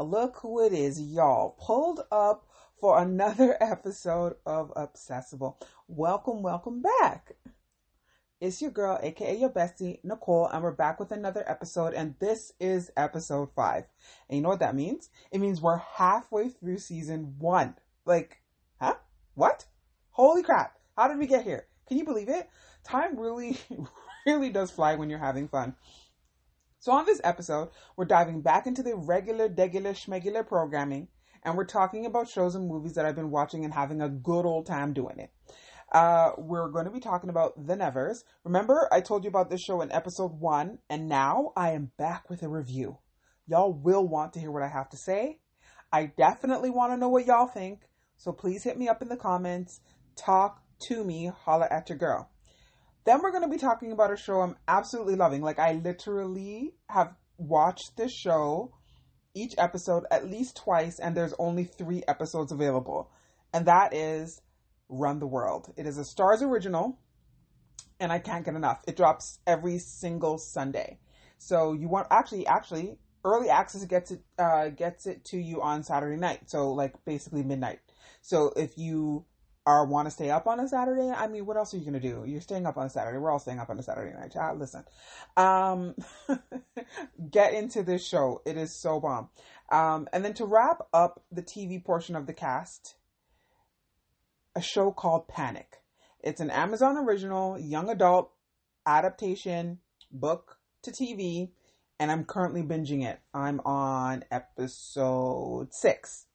Well, look who it is, y'all. Pulled up for another episode of Obsessible. Welcome, welcome back. It's your girl, aka your bestie, Nicole, and we're back with another episode, and this is episode five. And you know what that means? It means we're halfway through season one. Like, huh? What? Holy crap. How did we get here? Can you believe it? Time really, really does fly when you're having fun. So on this episode, we're diving back into the regular, degular, schmegular programming, and we're talking about shows and movies that I've been watching and having a good old time doing it. Uh, we're going to be talking about The Nevers. Remember, I told you about this show in episode one, and now I am back with a review. Y'all will want to hear what I have to say. I definitely want to know what y'all think, so please hit me up in the comments. Talk to me, holla at your girl. Then we're going to be talking about a show I'm absolutely loving. Like, I literally have watched this show, each episode, at least twice, and there's only three episodes available. And that is Run the World. It is a Starz original, and I can't get enough. It drops every single Sunday. So you want actually actually early access gets it uh, gets it to you on Saturday night. So like basically midnight. So if you are want to stay up on a Saturday, I mean, what else are you gonna do? You're staying up on a Saturday. We're all staying up on a Saturday night. Child, listen, um, get into this show. It is so bomb. Um, and then to wrap up the TV portion of the cast, a show called Panic. It's an Amazon original, young adult adaptation, book to TV, and I'm currently binging it. I'm on episode six.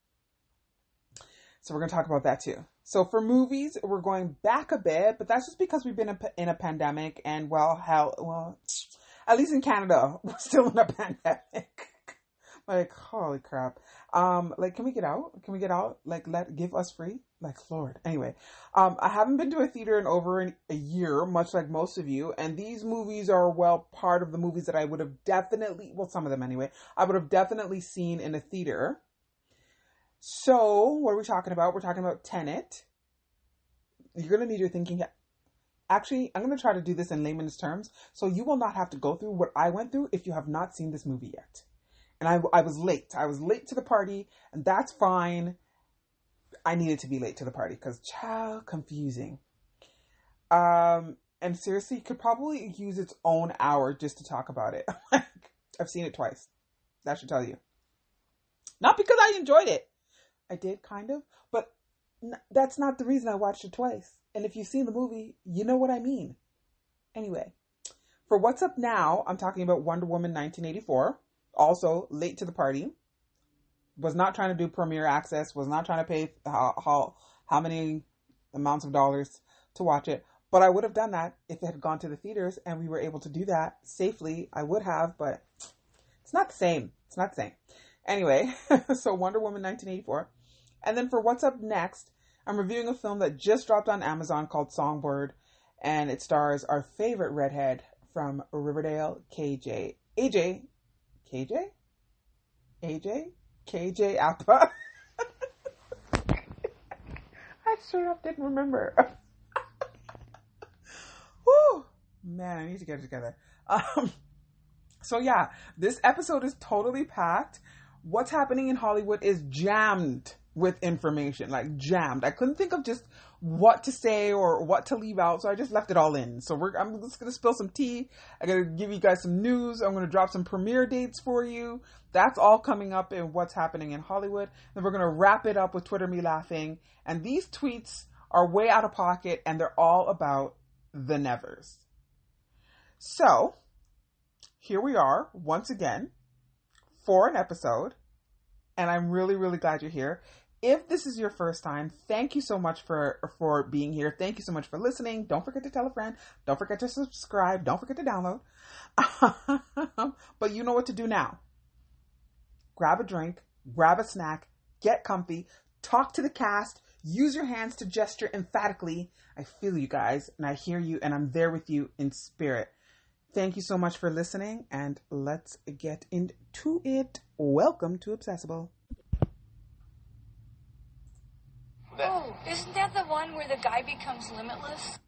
So we're going to talk about that too. So for movies, we're going back a bit, but that's just because we've been in a pandemic and well, hell, well, at least in Canada, we're still in a pandemic. like, holy crap. Um, like, can we get out? Can we get out? Like, let, give us free? Like, Lord. Anyway, um, I haven't been to a theater in over an, a year, much like most of you, and these movies are, well, part of the movies that I would have definitely, well, some of them anyway, I would have definitely seen in a theater. So, what are we talking about? We're talking about Tenet. You're going to need your thinking. Actually, I'm going to try to do this in layman's terms so you will not have to go through what I went through if you have not seen this movie yet. And I, I was late. I was late to the party, and that's fine. I needed to be late to the party because, child, confusing. Um, and seriously, could probably use its own hour just to talk about it. I've seen it twice. That should tell you. Not because I enjoyed it. I did kind of, but n- that's not the reason I watched it twice. And if you've seen the movie, you know what I mean. Anyway, for what's up now, I'm talking about Wonder Woman 1984. Also, late to the party. Was not trying to do premiere access. Was not trying to pay how how, how many amounts of dollars to watch it. But I would have done that if it had gone to the theaters and we were able to do that safely. I would have, but it's not the same. It's not the same. Anyway, so Wonder Woman 1984. And then for what's up next, I'm reviewing a film that just dropped on Amazon called Songbird, and it stars our favorite redhead from Riverdale, KJ. AJ. KJ? AJ? KJ Apa. I straight up didn't remember. Woo! Man, I need to get it together. Um, so yeah, this episode is totally packed. What's happening in Hollywood is jammed with information, like jammed. I couldn't think of just what to say or what to leave out, so I just left it all in. So we're, I'm just gonna spill some tea. I'm gonna give you guys some news. I'm gonna drop some premiere dates for you. That's all coming up in what's happening in Hollywood. Then we're gonna wrap it up with Twitter me laughing. And these tweets are way out of pocket, and they're all about the Nevers. So here we are once again for an episode and I'm really, really glad you're here. If this is your first time, thank you so much for for being here. Thank you so much for listening. Don't forget to tell a friend. Don't forget to subscribe. Don't forget to download. but you know what to do now. Grab a drink, grab a snack, get comfy, talk to the cast, use your hands to gesture emphatically. I feel you guys, and I hear you, and I'm there with you in spirit. Thank you so much for listening, and let's get into it. Welcome to Obsessible. Oh, isn't that the one where the guy becomes limitless?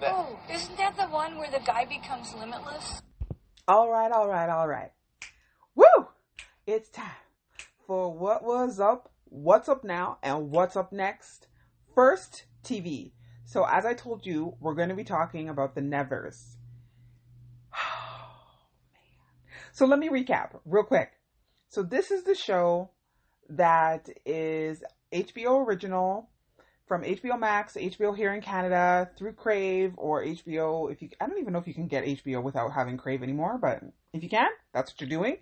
That- Oh, isn't that the one where the guy becomes limitless? All right, all right, all right. Woo! it's time for what was up, what's up now, and what's up next. First, TV. So, as I told you, we're going to be talking about the Nevers. so, let me recap real quick. So, this is the show that is HBO original from HBO Max, HBO here in Canada through Crave or HBO. If you, I don't even know if you can get HBO without having Crave anymore, but if you can, that's what you're doing.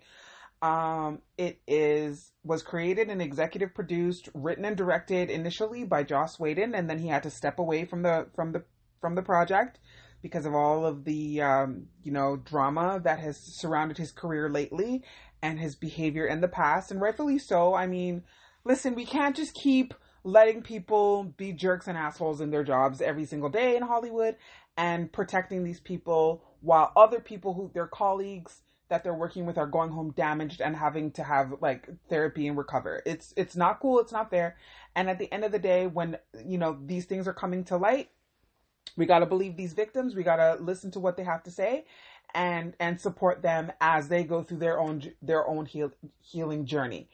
Um, it is was created and executive produced, written and directed initially by Joss Whedon, and then he had to step away from the from the from the project because of all of the um, you know drama that has surrounded his career lately and his behavior in the past, and rightfully so. I mean, listen, we can't just keep letting people be jerks and assholes in their jobs every single day in Hollywood and protecting these people while other people who their colleagues that they're working with are going home damaged and having to have like therapy and recover. It's it's not cool, it's not fair. And at the end of the day when you know these things are coming to light, we got to believe these victims, we got to listen to what they have to say and and support them as they go through their own their own heal, healing journey.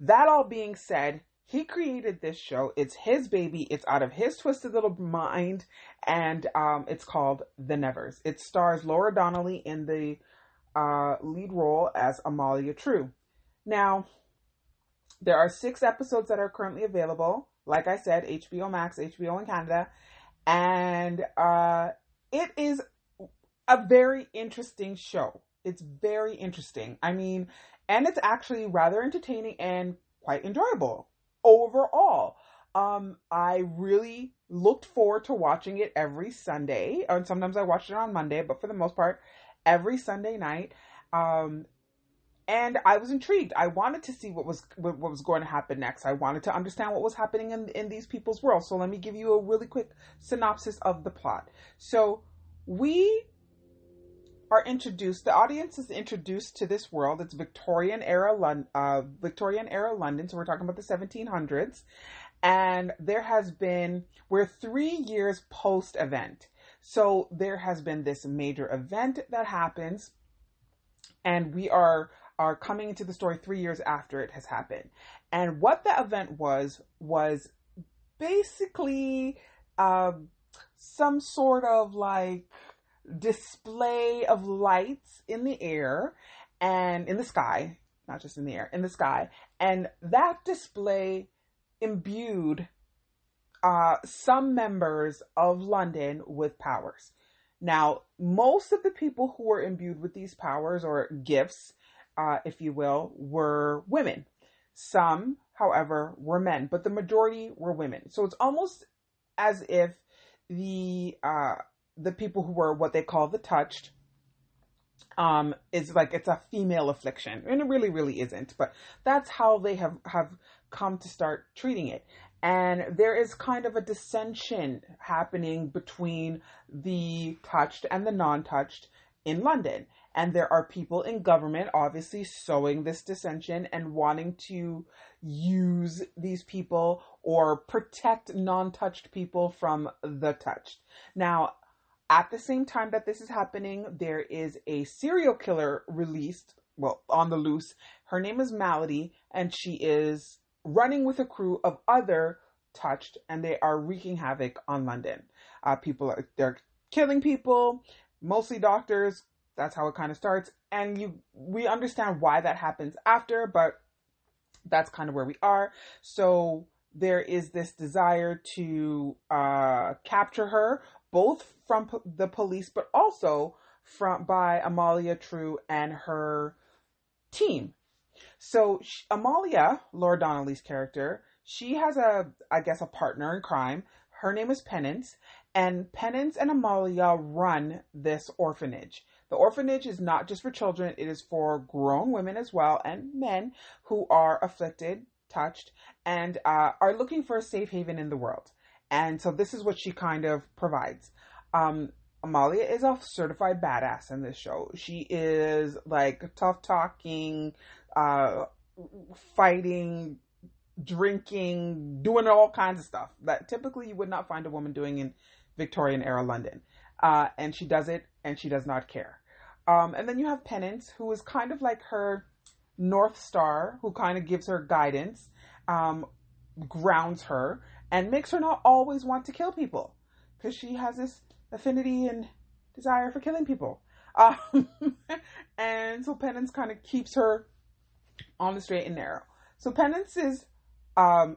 That all being said, he created this show. It's his baby. It's out of his twisted little mind, and um, it's called The Nevers. It stars Laura Donnelly in the uh, lead role as Amalia True. Now, there are six episodes that are currently available. Like I said, HBO Max, HBO in Canada, and uh, it is a very interesting show. It's very interesting. I mean, and it's actually rather entertaining and quite enjoyable overall. Um, I really looked forward to watching it every Sunday, and sometimes I watched it on Monday, but for the most part, every Sunday night. Um, and I was intrigued. I wanted to see what was what, was going to happen next. I wanted to understand what was happening in in these people's world. So let me give you a really quick synopsis of the plot. So we are introduced. The audience is introduced to this world. It's Victorian era, Lon- uh, Victorian era London. So we're talking about the 1700s, and there has been we're three years post event. So there has been this major event that happens, and we are are coming into the story three years after it has happened. And what the event was was basically um, some sort of like display of lights in the air and in the sky, not just in the air, in the sky. And that display imbued uh, some members of London with powers. Now, most of the people who were imbued with these powers or gifts, uh, if you will, were women. Some, however, were men, but the majority were women. So it's almost as if the uh, the people who were what they call the touched um is like it's a female affliction. And it really really isn't but that's how they have have come to start treating it. And there is kind of a dissension happening between the touched and the non-touched in London. And there are people in government obviously sowing this dissension and wanting to use these people or protect non-touched people from the touched. Now at the same time that this is happening, there is a serial killer released, well, on the loose. Her name is Maladie, and she is running with a crew of other touched, and they are wreaking havoc on London. Uh, people are they're killing people, mostly doctors. That's how it kind of starts, and you we understand why that happens after, but that's kind of where we are. So there is this desire to uh, capture her both from the police, but also from by Amalia True and her team. So she, Amalia, Laura Donnelly's character, she has a, I guess, a partner in crime. Her name is Penance, and Penance and Amalia run this orphanage. The orphanage is not just for children; it is for grown women as well and men who are afflicted, touched, and uh, are looking for a safe haven in the world. And so this is what she kind of provides. Um, Amalia is a certified badass in this show. She is like tough talking, uh, fighting, drinking, doing all kinds of stuff that typically you would not find a woman doing in Victorian era London. Uh, and she does it and she does not care. Um, and then you have Penance, who is kind of like her North Star, who kind of gives her guidance, um, grounds her, and makes her not always want to kill people because she has this affinity and desire for killing people. Um, and so Penance kind of keeps her on the straight and narrow. So Penance is um,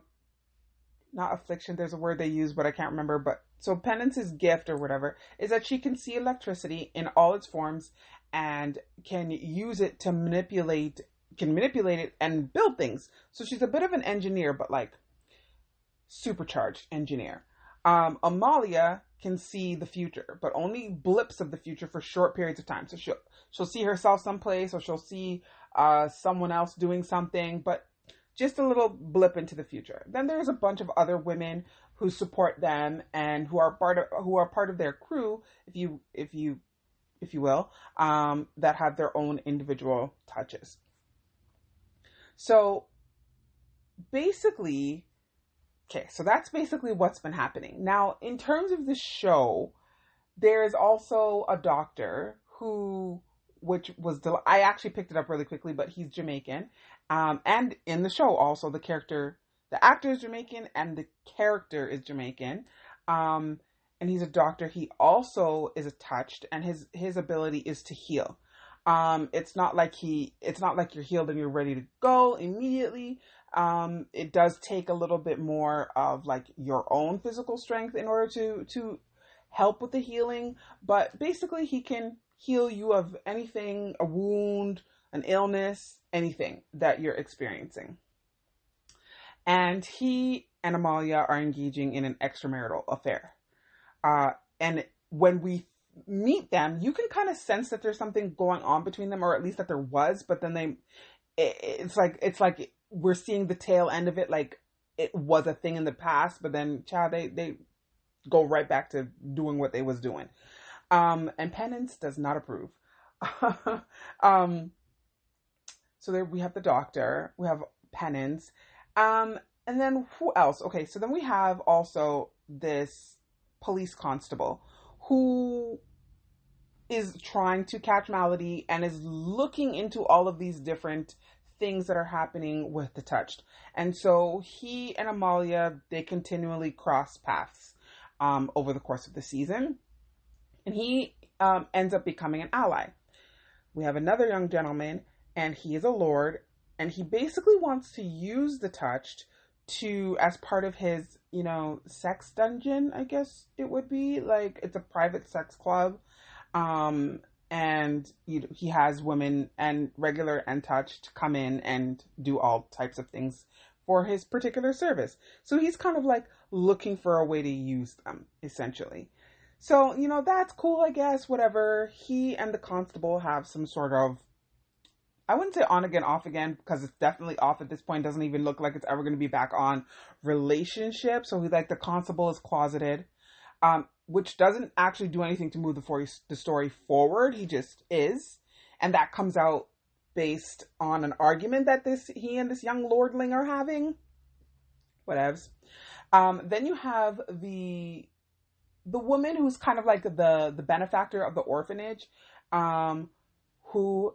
not affliction. There's a word they use, but I can't remember. But so Penance's gift or whatever is that she can see electricity in all its forms and can use it to manipulate, can manipulate it and build things. So she's a bit of an engineer, but like supercharged engineer. Um, Amalia can see the future, but only blips of the future for short periods of time. So she'll she'll see herself someplace, or she'll see uh, someone else doing something, but just a little blip into the future. Then there's a bunch of other women who support them and who are part of who are part of their crew, if you if you if you will, um, that have their own individual touches. So basically, okay, so that's basically what's been happening. Now, in terms of the show, there's also a doctor who which was del- I actually picked it up really quickly, but he's Jamaican, um, and in the show also the character, the actor is Jamaican and the character is Jamaican, um, and he's a doctor. He also is touched, and his his ability is to heal. Um, it's not like he, it's not like you're healed and you're ready to go immediately. Um, it does take a little bit more of like your own physical strength in order to to help with the healing, but basically he can heal you of anything, a wound, an illness, anything that you're experiencing. And he and Amalia are engaging in an extramarital affair. Uh, and when we meet them, you can kind of sense that there's something going on between them, or at least that there was. But then they, it, it's like it's like we're seeing the tail end of it, like it was a thing in the past. But then, child, they they go right back to doing what they was doing. Um, and Penance does not approve. um, so there we have the doctor, we have Penance, um, and then who else? Okay, so then we have also this police constable who is trying to catch Maladie and is looking into all of these different things that are happening with the touched. And so he and Amalia, they continually cross paths um, over the course of the season and he um, ends up becoming an ally. We have another young gentleman, and he is a lord, and he basically wants to use the touched to as part of his you know sex dungeon i guess it would be like it's a private sex club um and you know, he has women and regular and touched come in and do all types of things for his particular service so he's kind of like looking for a way to use them essentially so, you know, that's cool, I guess, whatever. He and the constable have some sort of, I wouldn't say on again, off again, because it's definitely off at this point. Doesn't even look like it's ever going to be back on relationship. So, he's like, the constable is closeted, um, which doesn't actually do anything to move the, for- the story forward. He just is. And that comes out based on an argument that this he and this young lordling are having. Whatevs. Um, then you have the the woman who's kind of like the the benefactor of the orphanage, um, who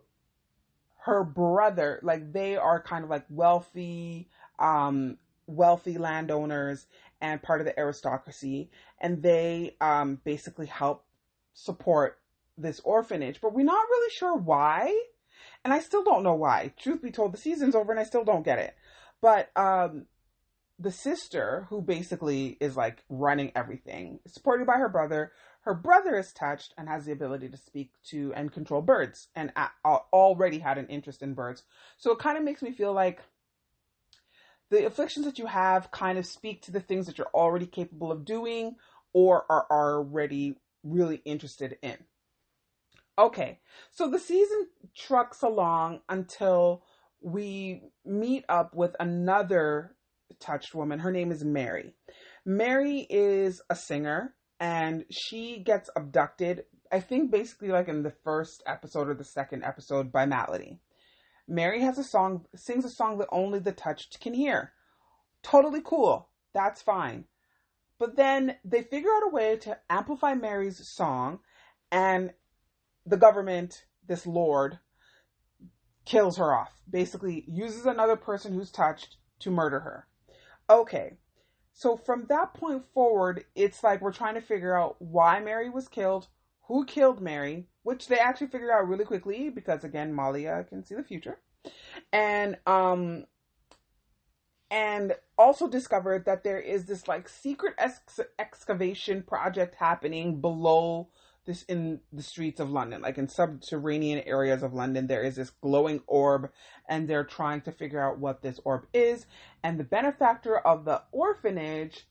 her brother, like they are kind of like wealthy, um, wealthy landowners and part of the aristocracy, and they um basically help support this orphanage, but we're not really sure why. And I still don't know why. Truth be told, the season's over and I still don't get it. But um the sister, who basically is like running everything, supported by her brother. Her brother is touched and has the ability to speak to and control birds and already had an interest in birds. So it kind of makes me feel like the afflictions that you have kind of speak to the things that you're already capable of doing or are already really interested in. Okay, so the season trucks along until we meet up with another touched woman. Her name is Mary. Mary is a singer and she gets abducted, I think basically like in the first episode or the second episode by Maladie. Mary has a song, sings a song that only the touched can hear. Totally cool. That's fine. But then they figure out a way to amplify Mary's song, and the government, this lord, kills her off. Basically, uses another person who's touched to murder her. Okay. So from that point forward, it's like we're trying to figure out why Mary was killed, who killed Mary, which they actually figured out really quickly because again, Malia can see the future. And um and also discovered that there is this like secret ex- excavation project happening below this in the streets of London, like in subterranean areas of London, there is this glowing orb, and they're trying to figure out what this orb is. And the benefactor of the orphanage,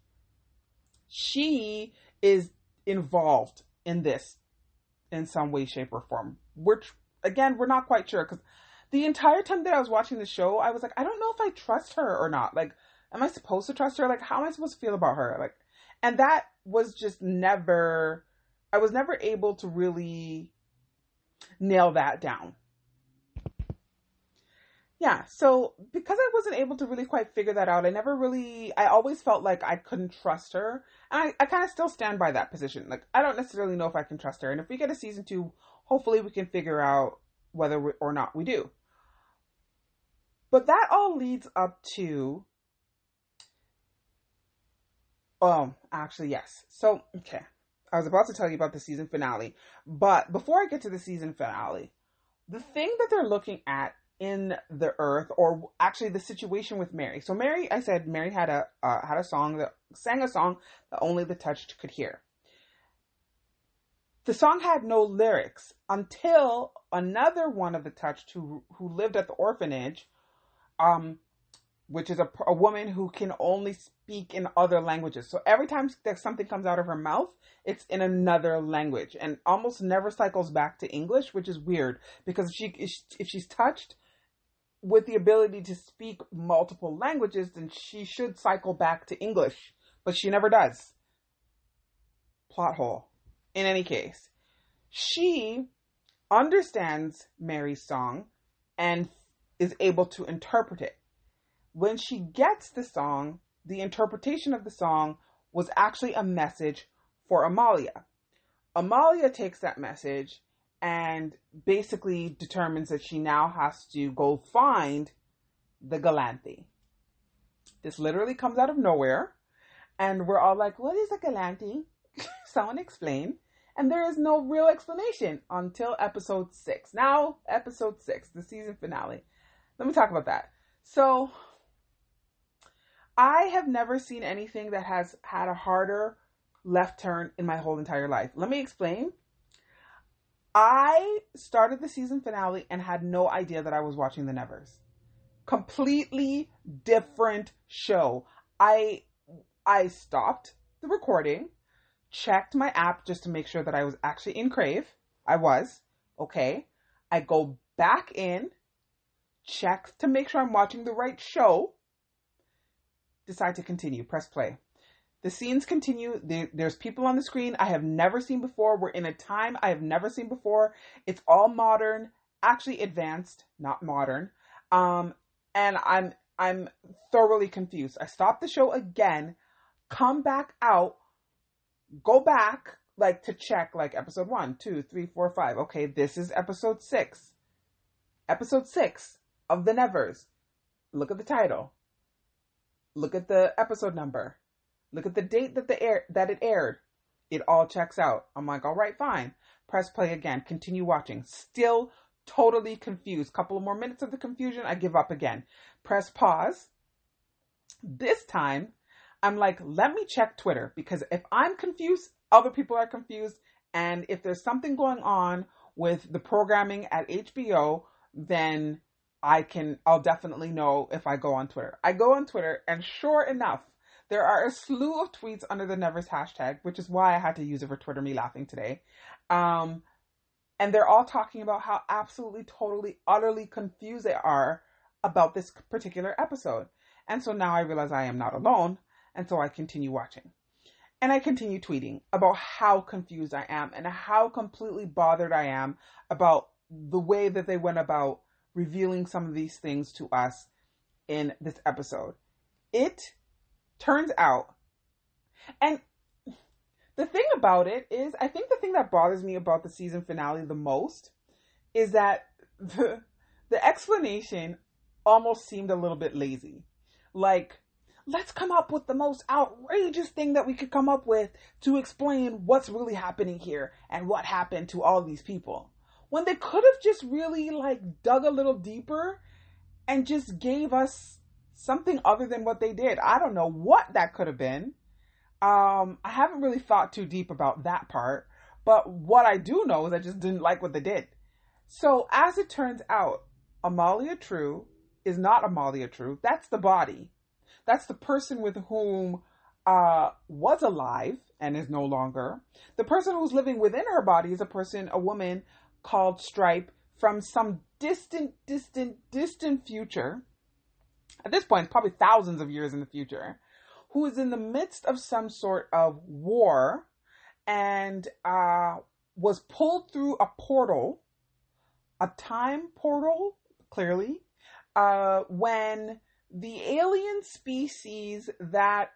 she is involved in this in some way, shape, or form. Which, again, we're not quite sure because the entire time that I was watching the show, I was like, I don't know if I trust her or not. Like, am I supposed to trust her? Like, how am I supposed to feel about her? Like, and that was just never I was never able to really nail that down. Yeah, so because I wasn't able to really quite figure that out, I never really, I always felt like I couldn't trust her. And I, I kind of still stand by that position. Like, I don't necessarily know if I can trust her. And if we get a season two, hopefully we can figure out whether we, or not we do. But that all leads up to, um, actually, yes. So, okay. I was about to tell you about the season finale, but before I get to the season finale, the thing that they're looking at in the earth, or actually the situation with Mary. So Mary, I said Mary had a uh, had a song that sang a song that only the touched could hear. The song had no lyrics until another one of the touched who who lived at the orphanage, um, which is a, a woman who can only speak in other languages. So every time that something comes out of her mouth, it's in another language and almost never cycles back to English, which is weird because if she if she's touched with the ability to speak multiple languages, then she should cycle back to English, but she never does. Plot hole. In any case, she understands Mary's song and is able to interpret it when she gets the song, the interpretation of the song was actually a message for Amalia. Amalia takes that message and basically determines that she now has to go find the Galanthi. This literally comes out of nowhere, and we're all like, What is a Galanthi? Someone explain. And there is no real explanation until episode six. Now, episode six, the season finale. Let me talk about that. So, I have never seen anything that has had a harder left turn in my whole entire life. Let me explain. I started the season finale and had no idea that I was watching The Nevers. Completely different show. I I stopped the recording, checked my app just to make sure that I was actually in Crave. I was. Okay. I go back in, check to make sure I'm watching the right show decide to continue. Press play. The scenes continue. There's people on the screen I have never seen before. We're in a time I have never seen before. It's all modern, actually advanced, not modern. Um, and I'm I'm thoroughly confused. I stop the show again, come back out, go back like to check like episode one, two, three, four, five. Okay, this is episode six. Episode six of the Nevers. Look at the title. Look at the episode number. Look at the date that the air that it aired. It all checks out. I'm like, all right, fine. Press play again. Continue watching. Still totally confused. Couple of more minutes of the confusion. I give up again. Press pause. This time, I'm like, let me check Twitter because if I'm confused, other people are confused. And if there's something going on with the programming at HBO, then I can, I'll definitely know if I go on Twitter. I go on Twitter, and sure enough, there are a slew of tweets under the Nevers hashtag, which is why I had to use it for Twitter me laughing today. Um, and they're all talking about how absolutely, totally, utterly confused they are about this particular episode. And so now I realize I am not alone, and so I continue watching. And I continue tweeting about how confused I am and how completely bothered I am about the way that they went about revealing some of these things to us in this episode. It turns out, and the thing about it is, I think the thing that bothers me about the season finale the most is that the the explanation almost seemed a little bit lazy. Like, let's come up with the most outrageous thing that we could come up with to explain what's really happening here and what happened to all these people. When they could have just really like dug a little deeper and just gave us something other than what they did. I don't know what that could have been. Um, I haven't really thought too deep about that part, but what I do know is I just didn't like what they did. So as it turns out, Amalia True is not Amalia True. That's the body. That's the person with whom uh, was alive and is no longer. The person who's living within her body is a person, a woman called Stripe from some distant, distant, distant future. At this point, probably thousands of years in the future, who is in the midst of some sort of war and uh, was pulled through a portal, a time portal, clearly, uh, when the alien species that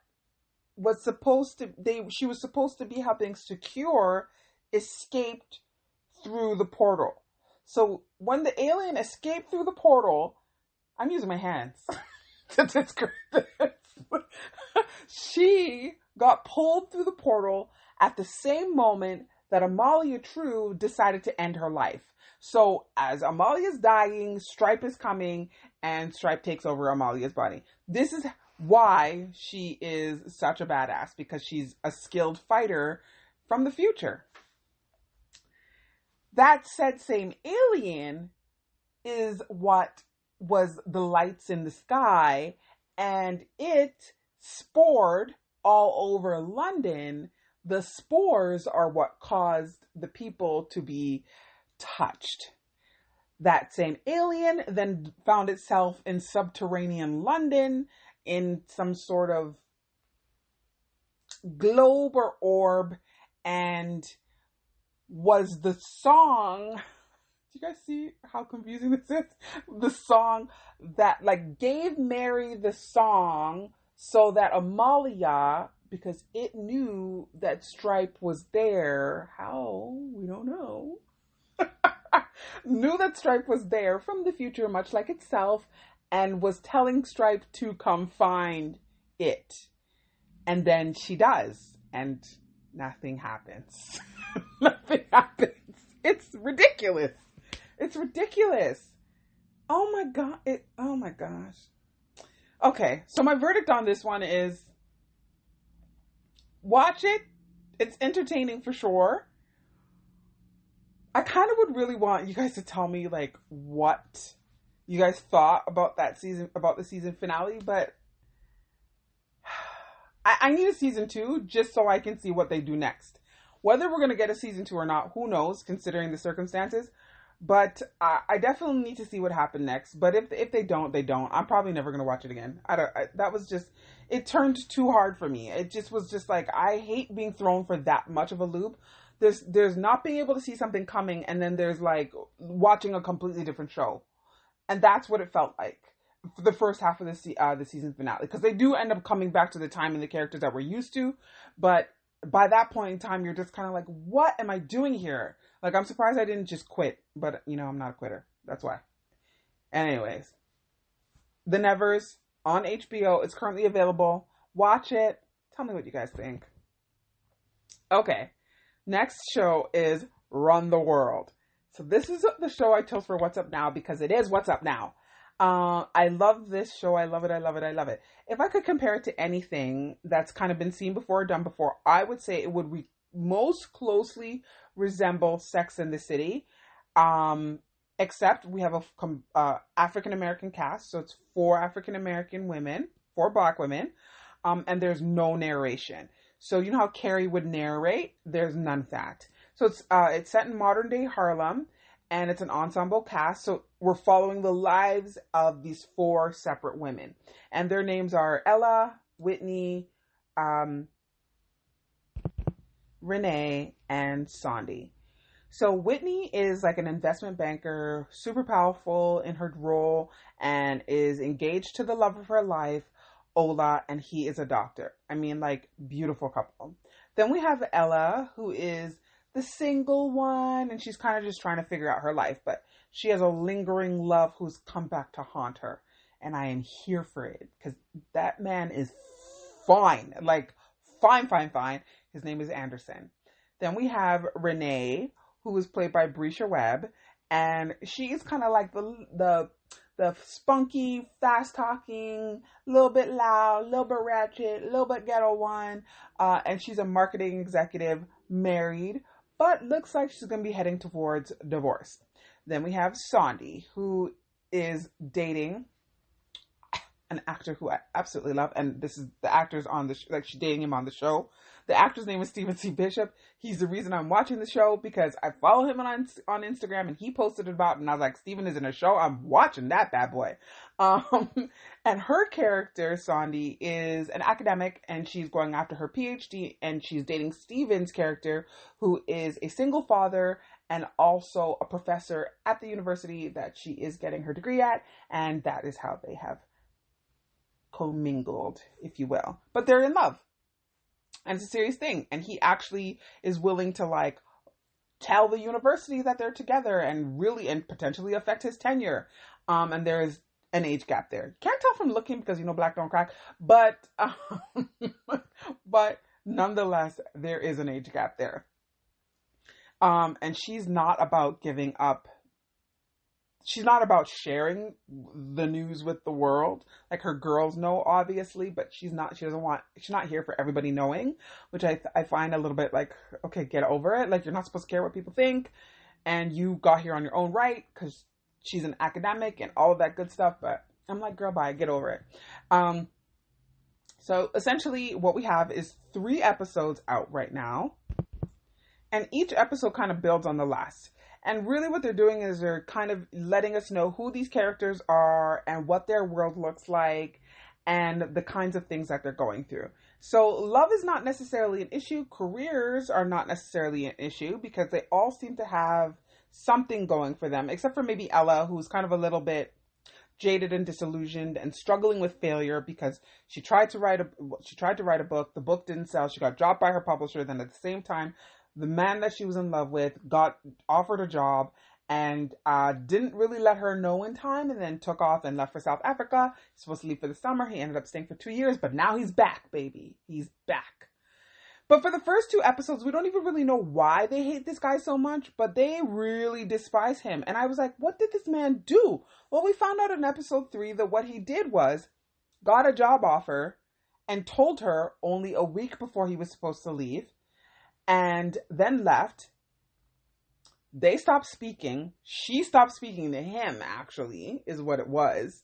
was supposed to they she was supposed to be helping secure escaped through the portal. So when the alien escaped through the portal, I'm using my hands to describe this. she got pulled through the portal at the same moment that Amalia True decided to end her life. So as Amalia's dying, Stripe is coming and Stripe takes over Amalia's body. This is why she is such a badass because she's a skilled fighter from the future. That said same alien is what was the lights in the sky and it spored all over London. The spores are what caused the people to be touched. That same alien then found itself in subterranean London in some sort of globe or orb and was the song do you guys see how confusing this is the song that like gave mary the song so that amalia because it knew that stripe was there how we don't know knew that Stripe was there from the future, much like itself, and was telling Stripe to come find it. And then she does, and nothing happens. nothing happens. It's ridiculous. It's ridiculous. Oh my god. It oh my gosh. Okay, so my verdict on this one is watch it. It's entertaining for sure. I kind of would really want you guys to tell me like what you guys thought about that season, about the season finale, but I, I need a season two just so I can see what they do next. Whether we're gonna get a season two or not, who knows, considering the circumstances. But I, I definitely need to see what happened next. But if if they don't, they don't. I'm probably never gonna watch it again. I don't. I, that was just it turned too hard for me. It just was just like I hate being thrown for that much of a loop there's there's not being able to see something coming and then there's like watching a completely different show and that's what it felt like for the first half of the se- uh, the season finale because they do end up coming back to the time and the characters that we're used to but by that point in time you're just kind of like what am i doing here like i'm surprised i didn't just quit but you know i'm not a quitter that's why anyways the nevers on hbo it's currently available watch it tell me what you guys think okay Next show is Run the World. So this is the show I chose for What's Up Now because it is What's Up Now. Uh, I love this show. I love it. I love it. I love it. If I could compare it to anything that's kind of been seen before or done before, I would say it would re- most closely resemble Sex in the City. Um, except we have a uh, African American cast, so it's four African American women, four black women, um, and there's no narration. So you know how Carrie would narrate? There's none of that. So it's uh, it's set in modern day Harlem, and it's an ensemble cast. So we're following the lives of these four separate women, and their names are Ella, Whitney, um, Renee, and Sandy. So Whitney is like an investment banker, super powerful in her role, and is engaged to the love of her life Ola, and he is a doctor. I mean, like, beautiful couple. Then we have Ella, who is the single one, and she's kind of just trying to figure out her life. But she has a lingering love who's come back to haunt her, and I am here for it because that man is fine, like fine, fine, fine. His name is Anderson. Then we have Renee, who is played by Bresha Webb, and she's kind of like the the the spunky, fast talking, little bit loud, little bit ratchet, little bit ghetto one. Uh, and she's a marketing executive, married, but looks like she's going to be heading towards divorce. Then we have Sondi, who is dating an actor who I absolutely love, and this is the actor's on the sh- like she's dating him on the show. The actor's name is Stephen C. Bishop. He's the reason I'm watching the show because I follow him on on Instagram and he posted about and I was like, Stephen is in a show. I'm watching that bad boy. Um, and her character, Sondi, is an academic and she's going after her PhD and she's dating Stephen's character, who is a single father and also a professor at the university that she is getting her degree at. And that is how they have commingled, if you will. But they're in love and it's a serious thing. And he actually is willing to like tell the university that they're together and really and potentially affect his tenure. Um, and there is an age gap there. Can't tell from looking because you know black don't crack, but um, but nonetheless there is an age gap there. Um, and she's not about giving up she's not about sharing the news with the world. Like her girls know, obviously, but she's not. She doesn't want. She's not here for everybody knowing, which I I find a little bit like okay, get over it. Like you're not supposed to care what people think, and you got here on your own right because she's an academic and all of that good stuff. But I'm like, girl, bye, get over it. Um. So essentially, what we have is three episodes out right now, and each episode kind of builds on the last. And really, what they're doing is they're kind of letting us know who these characters are and what their world looks like and the kinds of things that they're going through. So, love is not necessarily an issue, careers are not necessarily an issue because they all seem to have something going for them, except for maybe Ella, who's kind of a little bit jaded and disillusioned and struggling with failure because she tried to write a she tried to write a book. The book didn't sell. She got dropped by her publisher. Then at the same time the man that she was in love with got offered a job and uh, didn't really let her know in time and then took off and left for South Africa. He's supposed to leave for the summer. He ended up staying for two years, but now he's back, baby. He's back. But for the first two episodes, we don't even really know why they hate this guy so much, but they really despise him. And I was like, what did this man do? Well, we found out in episode three that what he did was got a job offer and told her only a week before he was supposed to leave and then left. They stopped speaking. She stopped speaking to him, actually, is what it was.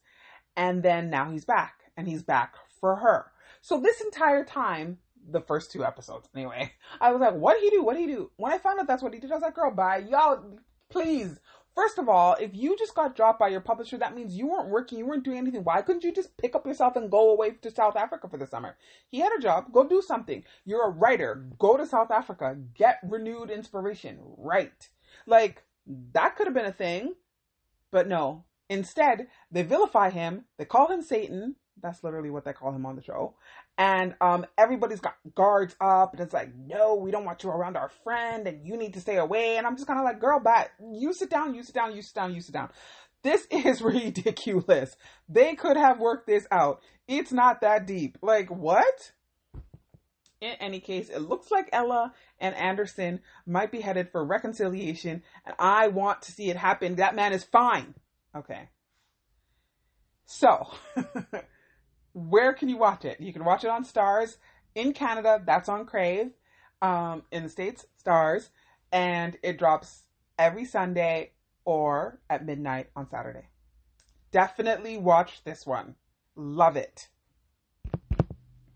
And then now he's back, and he's back for her. So this entire time, the first two episodes, anyway, I was like, what did he do? What did he do? When I found out that's what he did, I was like, girl, bye. Y'all, please. First of all, if you just got dropped by your publisher, that means you weren't working, you weren't doing anything. Why couldn't you just pick up yourself and go away to South Africa for the summer? He had a job, go do something. You're a writer, go to South Africa, get renewed inspiration, write. Like, that could have been a thing, but no. Instead, they vilify him, they call him Satan, that's literally what they call him on the show. And um, everybody's got guards up, and it's like, no, we don't want you around our friend, and you need to stay away. And I'm just kind of like, girl, back. You sit down, you sit down, you sit down, you sit down. This is ridiculous. They could have worked this out. It's not that deep. Like, what? In any case, it looks like Ella and Anderson might be headed for reconciliation, and I want to see it happen. That man is fine. Okay. So, where can you watch it? You can watch it on Starz In Canada, that's on Crave. Um, in the States, Starz, And it drops every Sunday or at midnight on Saturday. Definitely watch this one. Love it.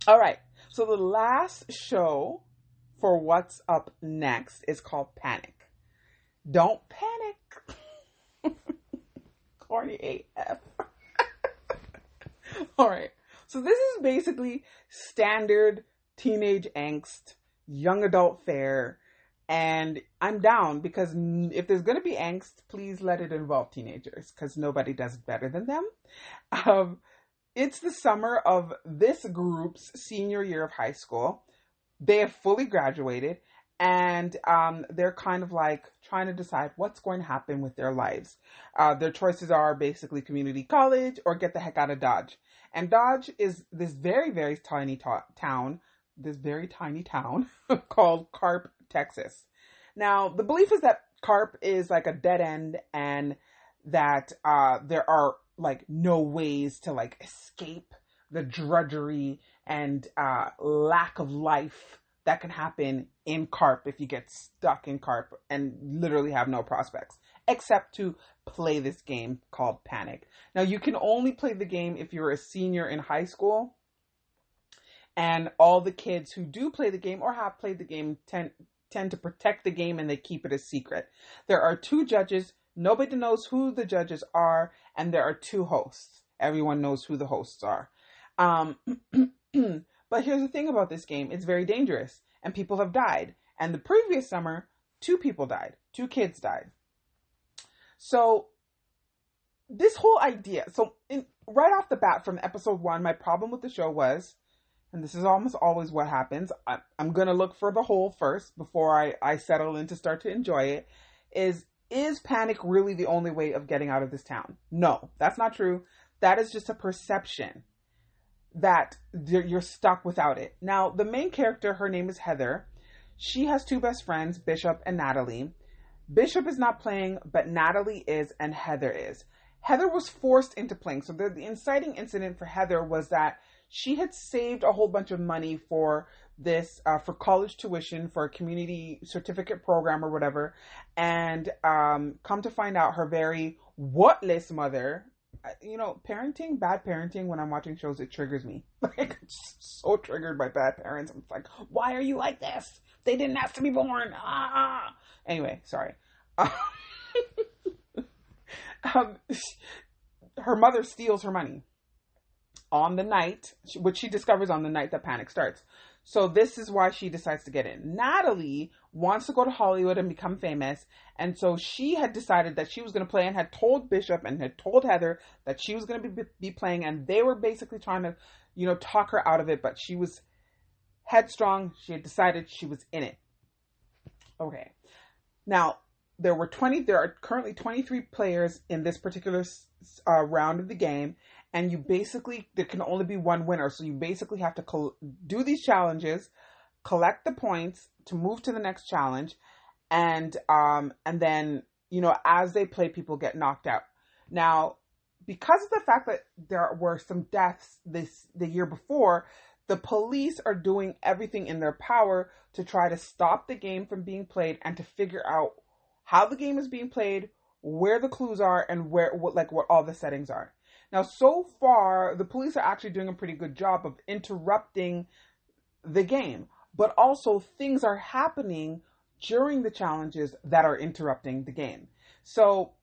All right. So the last show for what's up next is called Panic. Don't panic. Corny AF. All right. So this is basically standard teenage angst, young adult fare, and I'm down because if there's going to be angst, please let it involve teenagers because nobody does it better than them. Um, it's the summer of this group's senior year of high school. They have fully graduated and um, they're kind of like trying to decide what's going to happen with their lives. Uh, their choices are basically community college or get the heck out of Dodge. And Dodge is this very, very tiny town, this very tiny town called Carp, Texas. Now, the belief is that Carp is like a dead end and that uh, there are like no ways to like escape the drudgery and uh, lack of life that can happen in carp if you get stuck in carp and literally have no prospects except to play this game called panic. Now you can only play the game if you're a senior in high school and all the kids who do play the game or have played the game tend tend to protect the game and they keep it a secret. There are two judges nobody knows who the judges are and there are two hosts. Everyone knows who the hosts are. Um, but here's the thing about this game it's very dangerous and people have died. And the previous summer, two people died, two kids died. So, this whole idea, so in, right off the bat from episode one, my problem with the show was, and this is almost always what happens, I, I'm going to look for the hole first before I, I settle in to start to enjoy it, is is panic really the only way of getting out of this town? No, that's not true. That is just a perception that you're stuck without it. Now, the main character, her name is Heather. She has two best friends, Bishop and Natalie. Bishop is not playing, but Natalie is and Heather is. Heather was forced into playing. So the, the inciting incident for Heather was that she had saved a whole bunch of money for this uh, for college tuition for a community certificate program or whatever and um, come to find out her very whatless mother you know, parenting, bad parenting, when I'm watching shows, it triggers me. Like, I'm so triggered by bad parents. I'm like, why are you like this? They didn't have to be born. Ah. Anyway, sorry. um, her mother steals her money on the night, which she discovers on the night that panic starts. So this is why she decides to get in. Natalie wants to go to Hollywood and become famous. And so she had decided that she was going to play and had told Bishop and had told Heather that she was going to be, be playing. And they were basically trying to, you know, talk her out of it. But she was headstrong. She had decided she was in it. Okay. Now, there were 20, there are currently 23 players in this particular uh, round of the game and you basically there can only be one winner. So you basically have to col- do these challenges collect the points to move to the next challenge and um and then you know as they play people get knocked out. Now because of the fact that there were some deaths this the year before the police are doing everything in their power to try to stop the game from being played and to figure out how the game is being played where the clues are and where what like what all the settings are now, so far, the police are actually doing a pretty good job of interrupting the game, but also things are happening during the challenges that are interrupting the game. So,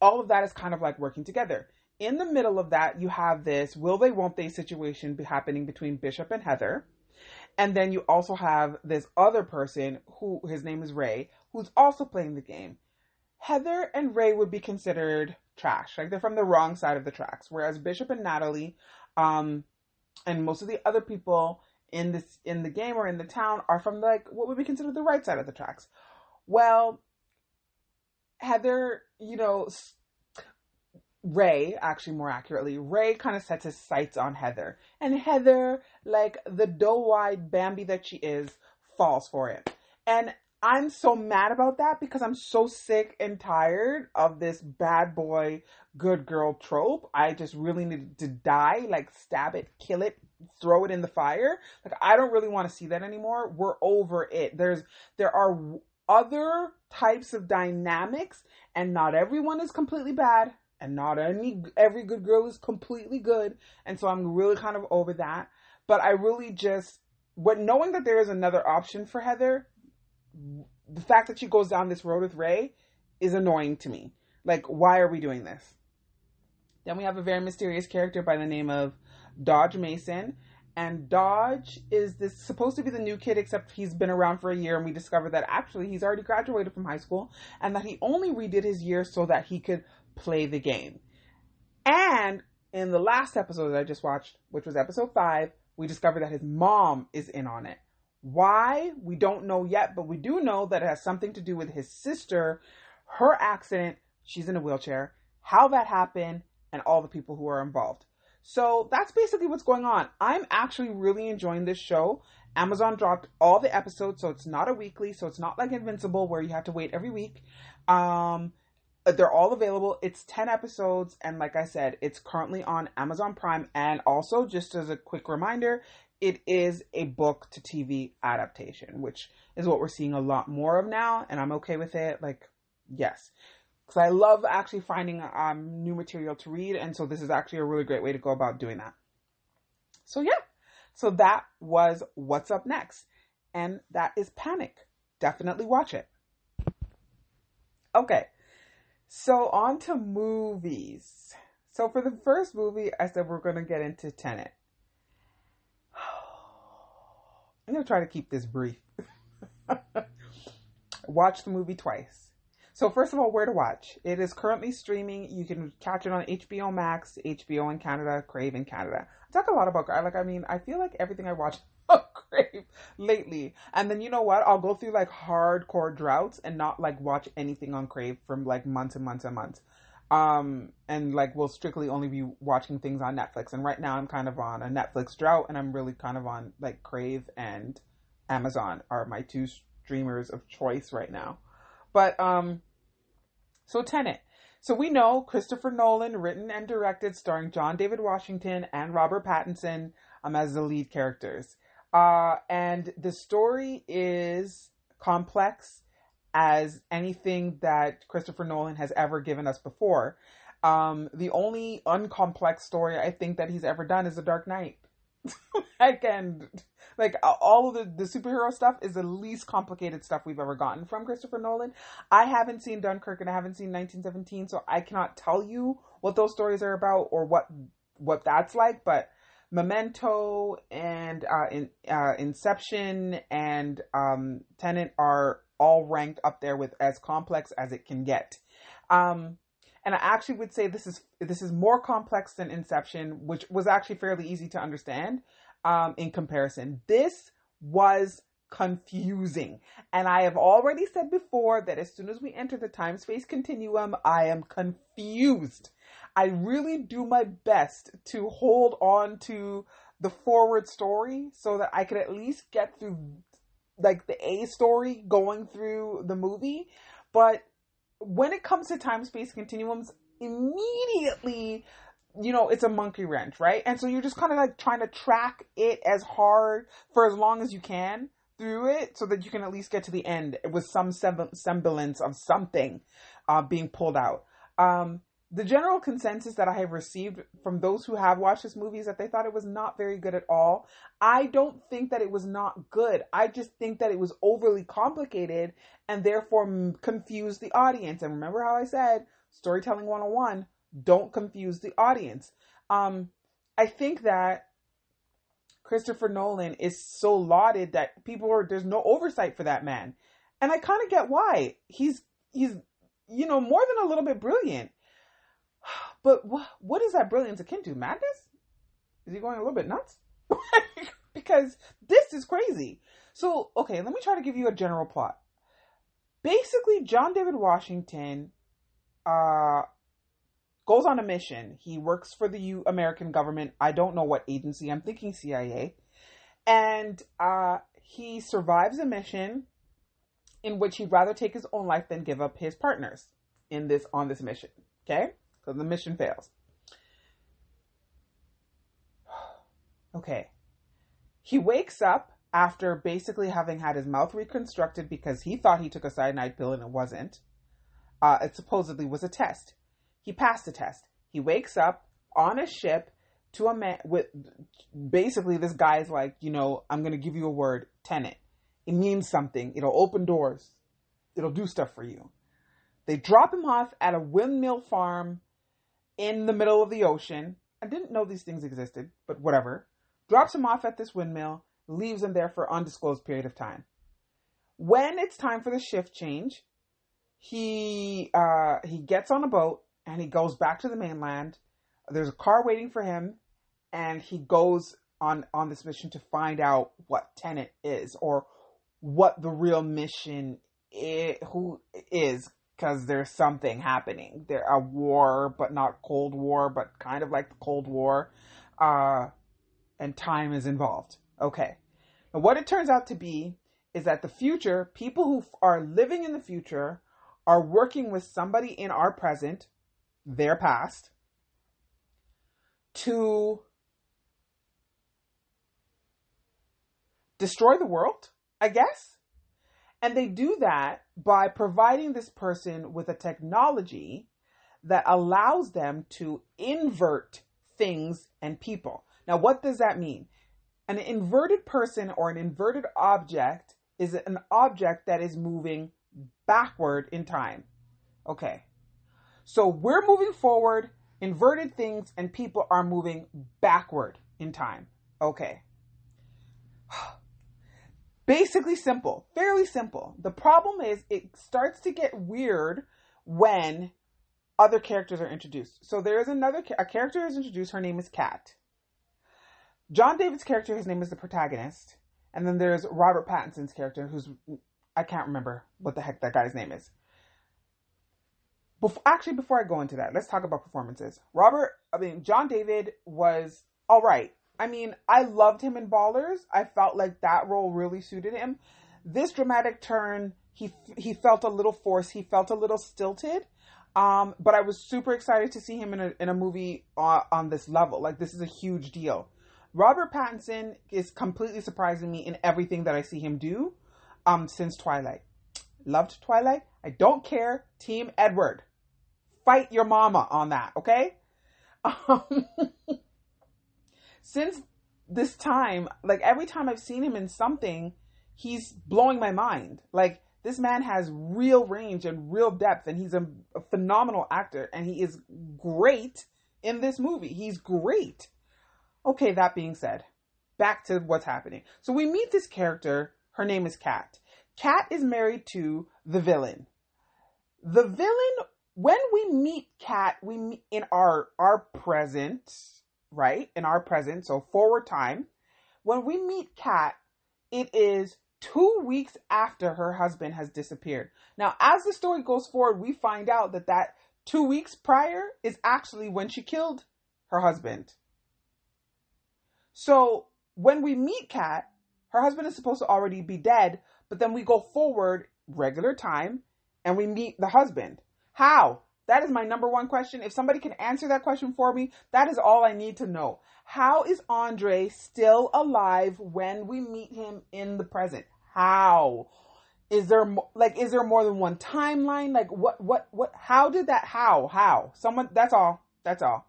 all of that is kind of like working together. In the middle of that, you have this will they, won't they situation be happening between Bishop and Heather. And then you also have this other person who his name is Ray, who's also playing the game. Heather and Ray would be considered trash. Like they're from the wrong side of the tracks. Whereas Bishop and Natalie, um, and most of the other people in this in the game or in the town are from like what would be considered the right side of the tracks. Well, Heather, you know, Ray, actually more accurately, Ray kind of sets his sights on Heather. And Heather, like the doe-eyed Bambi that she is, falls for it. And I'm so mad about that because I'm so sick and tired of this bad boy, good girl trope. I just really need to die, like stab it, kill it, throw it in the fire. Like I don't really want to see that anymore. We're over it. There's there are other types of dynamics and not everyone is completely bad and not any every good girl is completely good. And so I'm really kind of over that. But I really just what knowing that there is another option for Heather the fact that she goes down this road with Ray is annoying to me. Like, why are we doing this? Then we have a very mysterious character by the name of Dodge Mason. And Dodge is this supposed to be the new kid, except he's been around for a year, and we discover that actually he's already graduated from high school and that he only redid his year so that he could play the game. And in the last episode that I just watched, which was episode five, we discovered that his mom is in on it. Why? We don't know yet, but we do know that it has something to do with his sister, her accident. She's in a wheelchair. How that happened, and all the people who are involved. So that's basically what's going on. I'm actually really enjoying this show. Amazon dropped all the episodes, so it's not a weekly, so it's not like Invincible where you have to wait every week. Um, they're all available. It's 10 episodes, and like I said, it's currently on Amazon Prime. And also, just as a quick reminder, it is a book to TV adaptation, which is what we're seeing a lot more of now, and I'm okay with it. Like, yes because I love actually finding um, new material to read, and so this is actually a really great way to go about doing that. So yeah, so that was what's up next, and that is Panic. Definitely watch it. Okay, so on to movies. So for the first movie, I said we're going to get into Tenet. I'm going to try to keep this brief. Watch the movie twice so first of all, where to watch? It is currently streaming. You can catch it on HBO Max, HBO in Canada, Crave in Canada. I talk a lot about Crave. like I mean, I feel like everything I watch on Crave lately. And then you know what? I'll go through like hardcore droughts and not like watch anything on Crave from like months and months and months. Um and like we'll strictly only be watching things on Netflix. And right now I'm kind of on a Netflix drought and I'm really kind of on like Crave and Amazon are my two streamers of choice right now. But um so Tenet. So we know Christopher Nolan, written and directed, starring John David Washington and Robert Pattinson um, as the lead characters. Uh, and the story is complex as anything that Christopher Nolan has ever given us before. Um, the only uncomplex story I think that he's ever done is The Dark Knight. Again, like all of the, the superhero stuff is the least complicated stuff we've ever gotten from Christopher Nolan. I haven't seen Dunkirk and I haven't seen 1917, so I cannot tell you what those stories are about or what what that's like. But Memento and uh, in, uh, Inception and um, Tenet are all ranked up there with as complex as it can get. Um, and I actually would say this is this is more complex than Inception, which was actually fairly easy to understand um, in comparison. This was confusing. And I have already said before that as soon as we enter the time space continuum, I am confused. I really do my best to hold on to the forward story so that I could at least get through like the A story going through the movie. But when it comes to time space continuums, immediately you know, it's a monkey wrench, right? And so you're just kind of like trying to track it as hard for as long as you can through it so that you can at least get to the end with some semblance of something uh, being pulled out. Um, the general consensus that I have received from those who have watched this movie is that they thought it was not very good at all. I don't think that it was not good. I just think that it was overly complicated and therefore confused the audience. And remember how I said storytelling 101 don't confuse the audience. Um, I think that Christopher Nolan is so lauded that people are there's no oversight for that man, and I kind of get why. He's he's you know more than a little bit brilliant, but wh- what is that brilliance akin to? Madness? Is he going a little bit nuts? because this is crazy. So okay, let me try to give you a general plot. Basically, John David Washington uh, goes on a mission. He works for the U- American government. I don't know what agency. I'm thinking CIA. And uh, he survives a mission in which he'd rather take his own life than give up his partners in this on this mission. Okay, so the mission fails. okay, he wakes up after basically having had his mouth reconstructed because he thought he took a cyanide pill and it wasn't. Uh, it supposedly was a test. He passed the test. He wakes up on a ship to a man with basically this guy's like, you know, I'm going to give you a word, Tenet. It means something. It'll open doors. It'll do stuff for you. They drop him off at a windmill farm in the middle of the ocean. I didn't know these things existed, but whatever. Drops him off at this windmill, leaves him there for undisclosed period of time. When it's time for the shift change, he uh, he gets on a boat and he goes back to the mainland. There's a car waiting for him, and he goes on on this mission to find out what Tenet is or what the real mission is, who is because there's something happening. There a war, but not Cold War, but kind of like the Cold War, uh, and time is involved. Okay, and what it turns out to be is that the future, people who are living in the future, are working with somebody in our present, their past, to destroy the world, I guess. And they do that by providing this person with a technology that allows them to invert things and people. Now, what does that mean? An inverted person or an inverted object is an object that is moving backward in time. Okay. So we're moving forward, inverted things and people are moving backward in time. Okay. Basically simple, fairly simple. The problem is it starts to get weird when other characters are introduced. So there is another a character is introduced. Her name is Kat. John David's character, his name is the protagonist, and then there's Robert Pattinson's character, who's I can't remember what the heck that guy's name is. Before, actually, before I go into that, let's talk about performances. Robert, I mean, John David was all right. I mean, I loved him in Ballers. I felt like that role really suited him. This dramatic turn, he he felt a little forced. He felt a little stilted. Um, but I was super excited to see him in a in a movie uh, on this level. Like this is a huge deal. Robert Pattinson is completely surprising me in everything that I see him do. Um, since Twilight, loved Twilight. I don't care. Team Edward, fight your mama on that. Okay. Um, since this time, like every time I've seen him in something, he's blowing my mind. Like this man has real range and real depth, and he's a, a phenomenal actor, and he is great in this movie. He's great. Okay, that being said, back to what's happening. So we meet this character. Her name is Kat. Kat is married to the villain. The villain, when we meet Kat, we meet in our our present right? In our present, so forward time. When we meet Kat, it is two weeks after her husband has disappeared. Now, as the story goes forward, we find out that that two weeks prior is actually when she killed her husband. So when we meet Kat, her husband is supposed to already be dead, but then we go forward regular time and we meet the husband. How? That is my number one question. If somebody can answer that question for me, that is all I need to know. How is Andre still alive when we meet him in the present? How? Is there like is there more than one timeline? Like what what what how did that how? How? Someone that's all. That's all.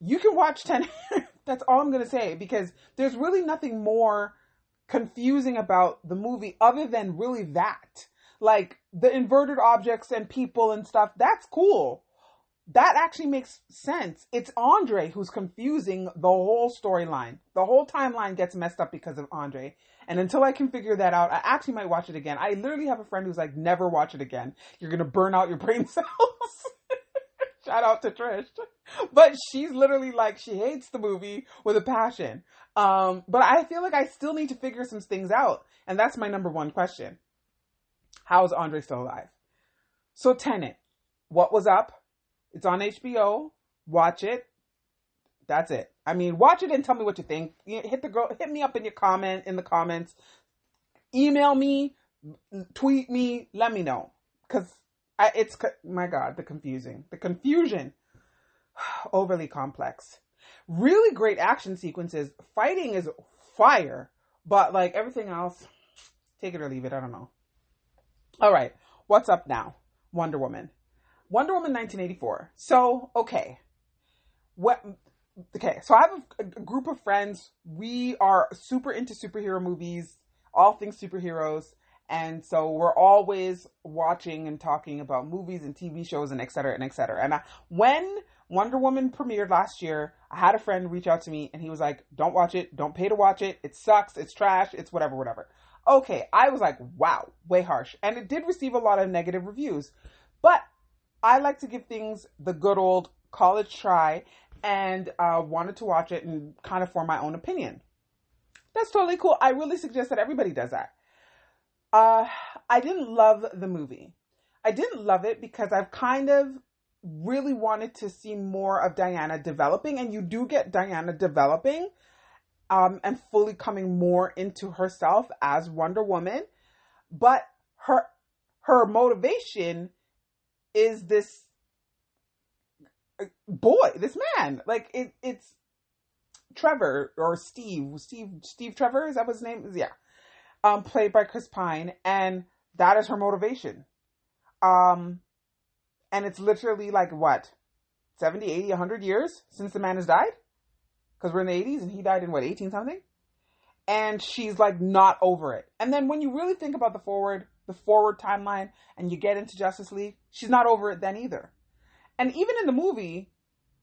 You can watch 10 That's all I'm going to say because there's really nothing more confusing about the movie other than really that like the inverted objects and people and stuff, that's cool. That actually makes sense. It's Andre who's confusing the whole storyline. The whole timeline gets messed up because of Andre. And until I can figure that out, I actually might watch it again. I literally have a friend who's like, never watch it again. You're gonna burn out your brain cells. Shout out to Trish. But she's literally like, she hates the movie with a passion. Um, but I feel like I still need to figure some things out. And that's my number one question. How is Andre still alive? So Tenet, what was up? It's on HBO. Watch it. That's it. I mean, watch it and tell me what you think. Hit the girl, hit me up in your comment in the comments. Email me, tweet me, let me know because it's my God, the confusing, the confusion, overly complex. Really great action sequences. Fighting is fire, but like everything else, take it or leave it. I don't know. All right, what's up now? Wonder Woman. Wonder Woman 1984. So, okay. What okay, so I have a, a, group of friends. We are super into superhero movies, all things superheroes, and so we're always watching and talking about movies and TV shows and et cetera and et cetera. And I, when Wonder Woman premiered last year, I had a friend reach out to me and he was like, "Don't watch it. Don't pay to watch it. It sucks. It's trash. It's whatever, whatever." Okay, I was like, wow, way harsh. And it did receive a lot of negative reviews. But I like to give things the good old college try. and uh, wanted to watch it and kind of form my own opinion. That's totally cool. I really suggest that everybody does that. Uh, I didn't love the movie. I didn't love it because I've kind of really wanted to see more of Diana developing, and you do get Diana developing um, and fully coming more into herself as Wonder Woman, but her her motivation is this uh, boy, this man. Like it, it's Trevor or Steve, Steve, Steve Trevor. Is that what his name is? Yeah, um, played by Chris Pine, and that is her motivation. Um, and it's literally like what 70 80 100 years since the man has died because we're in the 80s and he died in what 18 something? And she's like not over it. And then when you really think about the forward the forward timeline and you get into justice league she's not over it then either. And even in the movie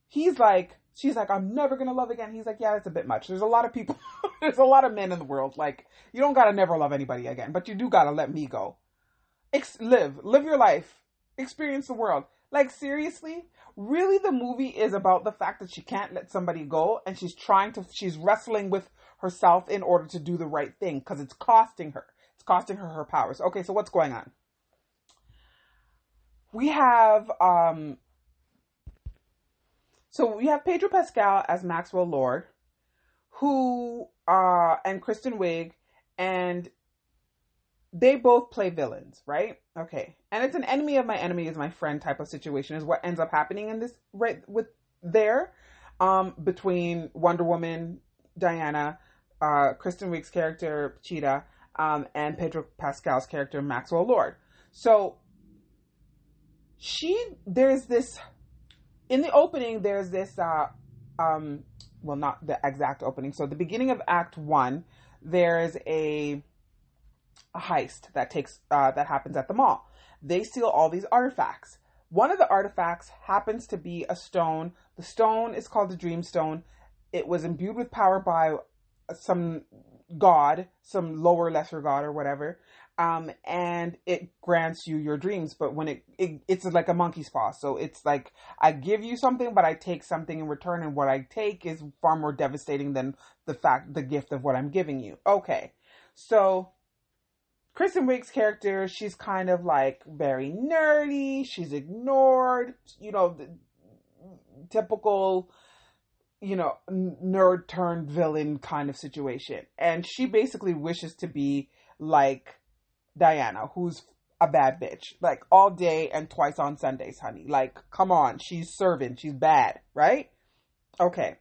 he's like she's like i'm never gonna love again. He's like yeah that's a bit much. There's a lot of people there's a lot of men in the world like you don't gotta never love anybody again but you do gotta let me go. Ex- live live your life experience the world. Like seriously really the movie is about the fact that she can't let somebody go and she's trying to she's wrestling with herself in order to do the right thing because it's costing her. It's costing her her powers. Okay so what's going on? We have um so we have pedro pascal as maxwell lord who uh and kristen wiig and they both play villains, right? Okay. And it's an enemy of my enemy is my friend type of situation is what ends up happening in this right with there um between Wonder Woman, Diana, uh Kristen Wiig's character Cheetah, um and Pedro Pascal's character Maxwell Lord. So she there's this in the opening there's this uh um well not the exact opening. So the beginning of act 1 there's a heist that takes uh, that happens at the mall. They steal all these artifacts. One of the artifacts happens to be a stone. The stone is called the Dream Stone. It was imbued with power by some god, some lower lesser god or whatever. Um, and it grants you your dreams. But when it, it it's like a monkey's paw, so it's like I give you something, but I take something in return, and what I take is far more devastating than the fact the gift of what I'm giving you. Okay, so Kristen Wiig's character, she's kind of like very nerdy. She's ignored, you know, the typical, you know, nerd turned villain kind of situation. And she basically wishes to be like Diana, who's a bad bitch, like all day and twice on Sundays, honey. Like, come on, she's serving, she's bad, right? Okay.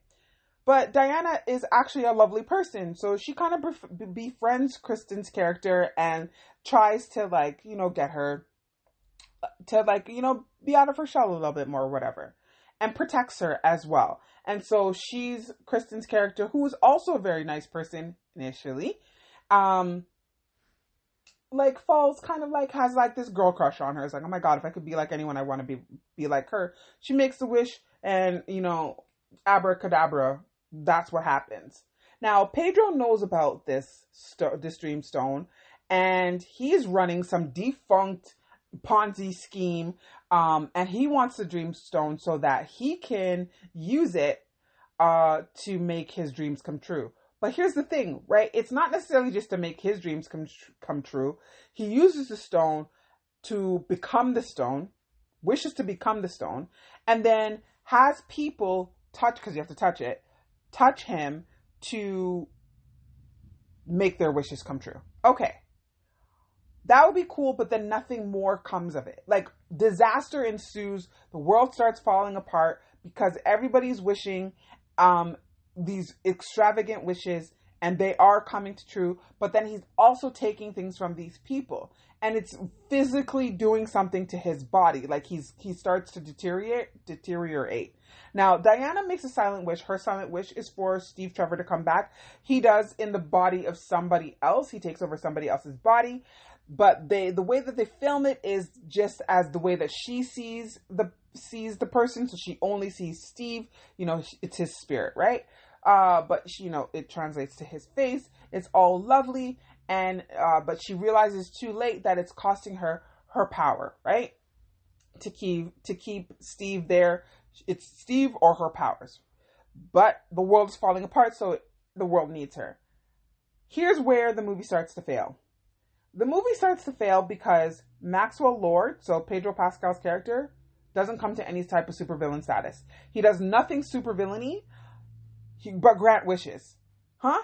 But Diana is actually a lovely person, so she kind of bef- befriends Kristen's character and tries to like, you know, get her to like, you know, be out of her shell a little bit more or whatever. And protects her as well. And so she's Kristen's character, who is also a very nice person initially. Um like falls kind of like has like this girl crush on her. It's like, oh my god, if I could be like anyone, I want to be be like her. She makes a wish, and you know, abracadabra, that's what happens. Now, Pedro knows about this st- this dream stone, and he's running some defunct Ponzi scheme, um, and he wants the dream stone so that he can use it uh, to make his dreams come true. But here's the thing, right? It's not necessarily just to make his dreams come come true. He uses the stone to become the stone, wishes to become the stone, and then has people touch because you have to touch it touch him to make their wishes come true. Okay. That would be cool, but then nothing more comes of it. Like disaster ensues, the world starts falling apart because everybody's wishing um these extravagant wishes and they are coming to true, but then he's also taking things from these people and it's physically doing something to his body. Like he's he starts to deteriorate deteriorate. Now, Diana makes a silent wish. Her silent wish is for Steve Trevor to come back. He does in the body of somebody else. He takes over somebody else's body. But they the way that they film it is just as the way that she sees the sees the person. So she only sees Steve. You know, it's his spirit, right? Uh, but she, you know, it translates to his face. It's all lovely, and uh, but she realizes too late that it's costing her her power, right? To keep to keep Steve there It's Steve or her powers. But the world is falling apart, so the world needs her. Here's where the movie starts to fail. The movie starts to fail because Maxwell Lord, so Pedro Pascal's character, doesn't come to any type of supervillain status. He does nothing supervillainy, but grant wishes. Huh?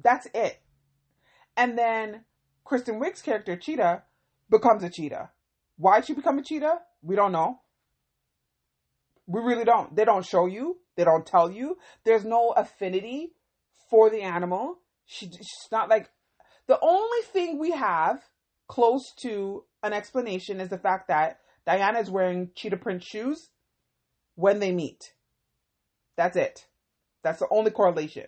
That's it. And then Kristen Wiig's character, Cheetah, becomes a cheetah. Why'd she become a cheetah? We don't know. We really don't. They don't show you. They don't tell you. There's no affinity for the animal. She, she's not like the only thing we have close to an explanation is the fact that Diana is wearing cheetah print shoes when they meet. That's it. That's the only correlation.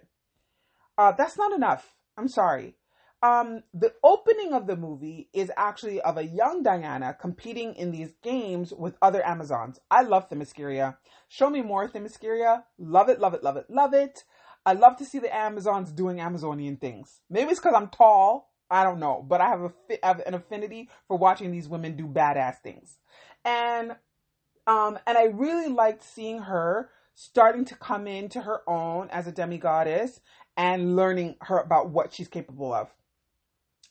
Uh, that's not enough. I'm sorry. Um, the opening of the movie is actually of a young Diana competing in these games with other Amazons. I love Themyscira. Show me more Themyscira. Love it, love it, love it, love it. I love to see the Amazons doing Amazonian things. Maybe it's because I'm tall. I don't know, but I have, a, I have an affinity for watching these women do badass things, and um, and I really liked seeing her starting to come into her own as a demigoddess and learning her about what she's capable of.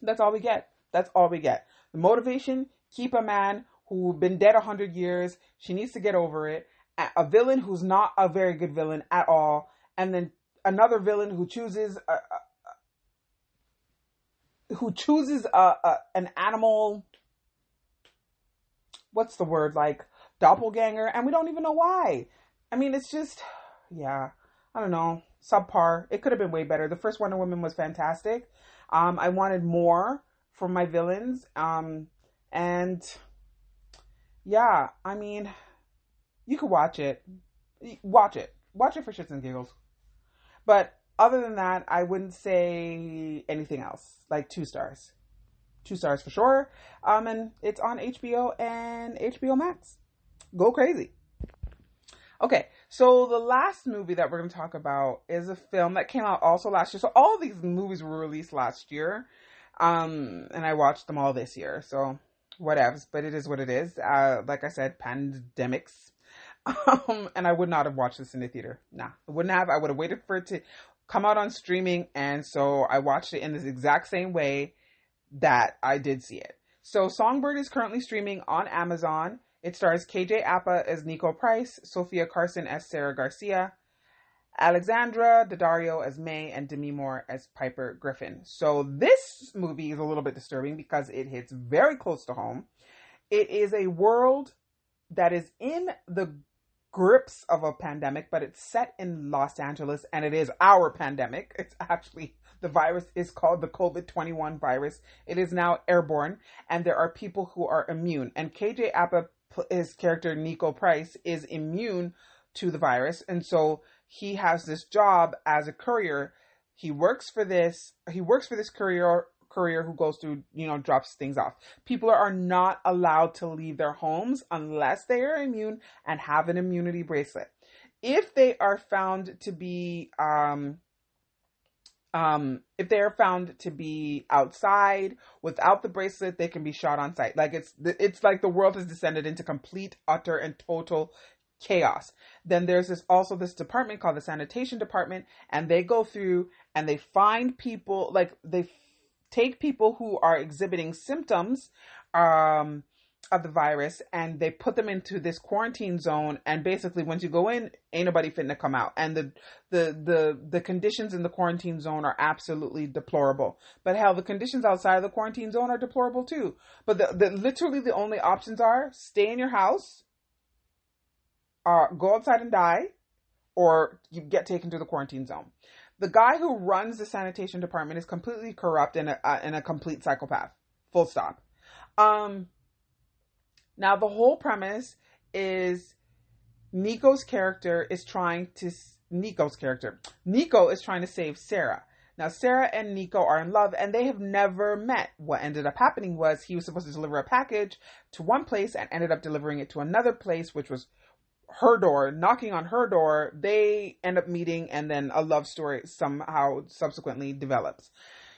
That's all we get. That's all we get. The motivation: keep a man who's been dead a hundred years. She needs to get over it. A villain who's not a very good villain at all, and then another villain who chooses a, a, who chooses a, a, an animal what's the word like doppelganger and we don't even know why i mean it's just yeah i don't know subpar it could have been way better the first wonder woman was fantastic um i wanted more from my villains um and yeah i mean you could watch it watch it watch it for shits and giggles but other than that, I wouldn't say anything else. Like two stars. Two stars for sure. Um, and it's on HBO and HBO Max. Go crazy. Okay, so the last movie that we're going to talk about is a film that came out also last year. So all these movies were released last year. Um, and I watched them all this year. So whatevs, but it is what it is. Uh, like I said, pandemics um, and I would not have watched this in the theater. Nah, I wouldn't have. I would have waited for it to come out on streaming, and so I watched it in this exact same way that I did see it. So Songbird is currently streaming on Amazon. It stars KJ Apa as Nico Price, Sofia Carson as Sarah Garcia, Alexandra Daddario as May, and Demi Moore as Piper Griffin. So this movie is a little bit disturbing because it hits very close to home. It is a world that is in the grips of a pandemic, but it's set in Los Angeles and it is our pandemic. It's actually the virus is called the COVID 21 virus. It is now airborne and there are people who are immune. And KJ Apa, his character Nico Price, is immune to the virus. And so he has this job as a courier. He works for this, he works for this courier courier who goes through, you know, drops things off. People are not allowed to leave their homes unless they are immune and have an immunity bracelet. If they are found to be, um, um, if they are found to be outside without the bracelet, they can be shot on sight. Like it's, it's like the world has descended into complete, utter, and total chaos. Then there's this also this department called the sanitation department, and they go through and they find people like they take people who are exhibiting symptoms um, of the virus and they put them into this quarantine zone and basically once you go in ain't nobody fitting to come out and the the the the conditions in the quarantine zone are absolutely deplorable but hell the conditions outside of the quarantine zone are deplorable too but the, the literally the only options are stay in your house or go outside and die or you get taken to the quarantine zone the guy who runs the sanitation department is completely corrupt and a, uh, and a complete psychopath. Full stop. Um, now the whole premise is Nico's character is trying to Nico's character. Nico is trying to save Sarah. Now Sarah and Nico are in love and they have never met. What ended up happening was he was supposed to deliver a package to one place and ended up delivering it to another place, which was her door, knocking on her door, they end up meeting, and then a love story somehow subsequently develops.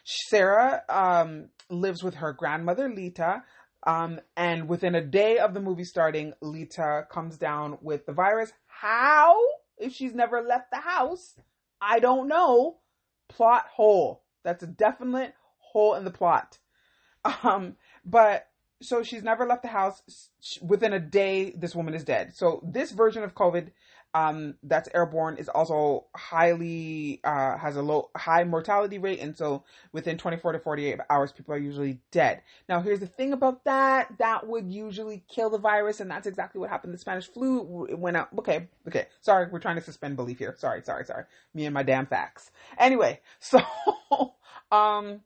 Sarah um, lives with her grandmother, Lita, Um, and within a day of the movie starting, Lita comes down with the virus. How? If she's never left the house, I don't know. Plot hole. That's a definite hole in the plot. Um, but so she's never left the house. Within a day, this woman is dead. So this version of COVID um, that's airborne is also highly uh, has a low high mortality rate, and so within 24 to 48 hours, people are usually dead. Now, here's the thing about that: that would usually kill the virus, and that's exactly what happened. The Spanish flu it went out. Okay, okay. Sorry, we're trying to suspend belief here. Sorry, sorry, sorry. Me and my damn facts. Anyway, so um.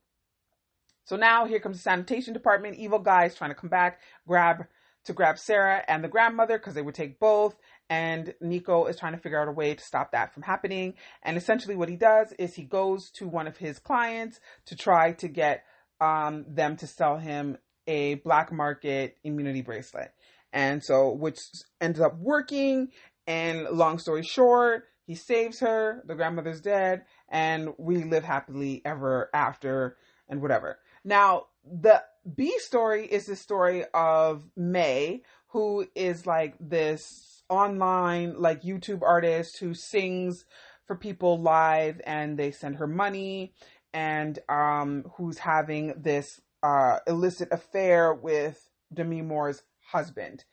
So now here comes the sanitation department. Evil guys trying to come back, grab to grab Sarah and the grandmother because they would take both and Nico is trying to figure out a way to stop that from happening. And essentially, what he does is he goes to one of his clients to try to get um, them to sell him a black market immunity bracelet. And so, which ends up working. And long story short, he saves her, the grandmother's dead, and we live happily ever after and whatever. Now, the B story is the story of May, who is like this online like YouTube artist who sings for people live and they send her money and um who's having this uh illicit affair with Demi Moore's husband.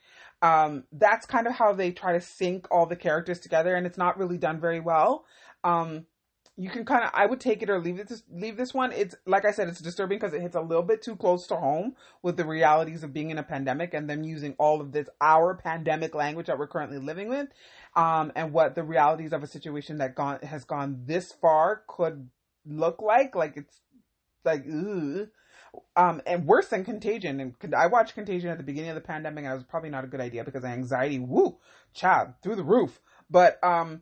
Um that's kind of how they try to sync all the characters together and it's not really done very well. Um you can kind of I would take it or leave it this leave this one. It's like I said, it's disturbing because it hits a little bit too close to home with the realities of being in a pandemic and them using all of this our pandemic language that we're currently living with, um, and what the realities of a situation that gone has gone this far could look like. Like it's like ugh. Um, and worse than Contagion. And I watched Contagion at the beginning of the pandemic, and it was probably not a good idea because anxiety, woo, child, through the roof. But um,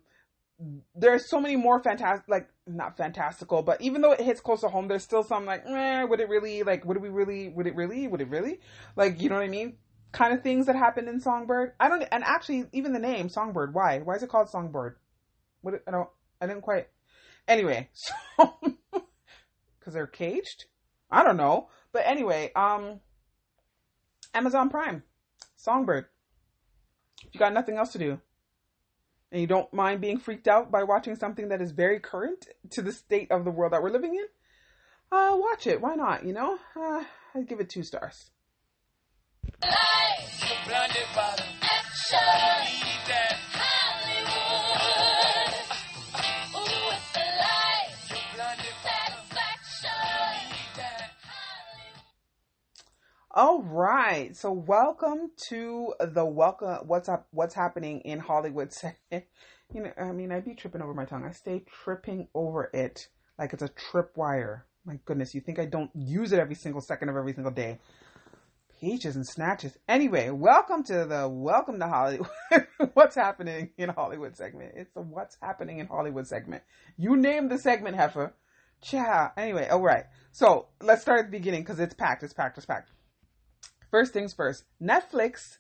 there's so many more fantastic, like not fantastical, but even though it hits close to home, there's still some like, eh, would it really, like, would we really, would it really, would it really, like, you know what I mean? Kind of things that happened in Songbird. I don't, and actually, even the name Songbird, why? Why is it called Songbird? What? I don't, I didn't quite. Anyway, so because they're caged. I don't know, but anyway, um, Amazon Prime, Songbird. If you got nothing else to do, and you don't mind being freaked out by watching something that is very current to the state of the world that we're living in, uh, watch it. Why not? You know, uh, I'd give it two stars. All right. So welcome to the welcome what's up what's happening in Hollywood. You know, I mean, I'd be tripping over my tongue. I stay tripping over it like it's a tripwire. My goodness, you think I don't use it every single second of every single day. Peaches and snatches. Anyway, welcome to the welcome to Hollywood. what's happening in Hollywood segment? It's the what's happening in Hollywood segment. You name the segment, Heifer. Cha. Anyway, all right. So let's start at the beginning because it's packed. It's packed. It's packed first things first, Netflix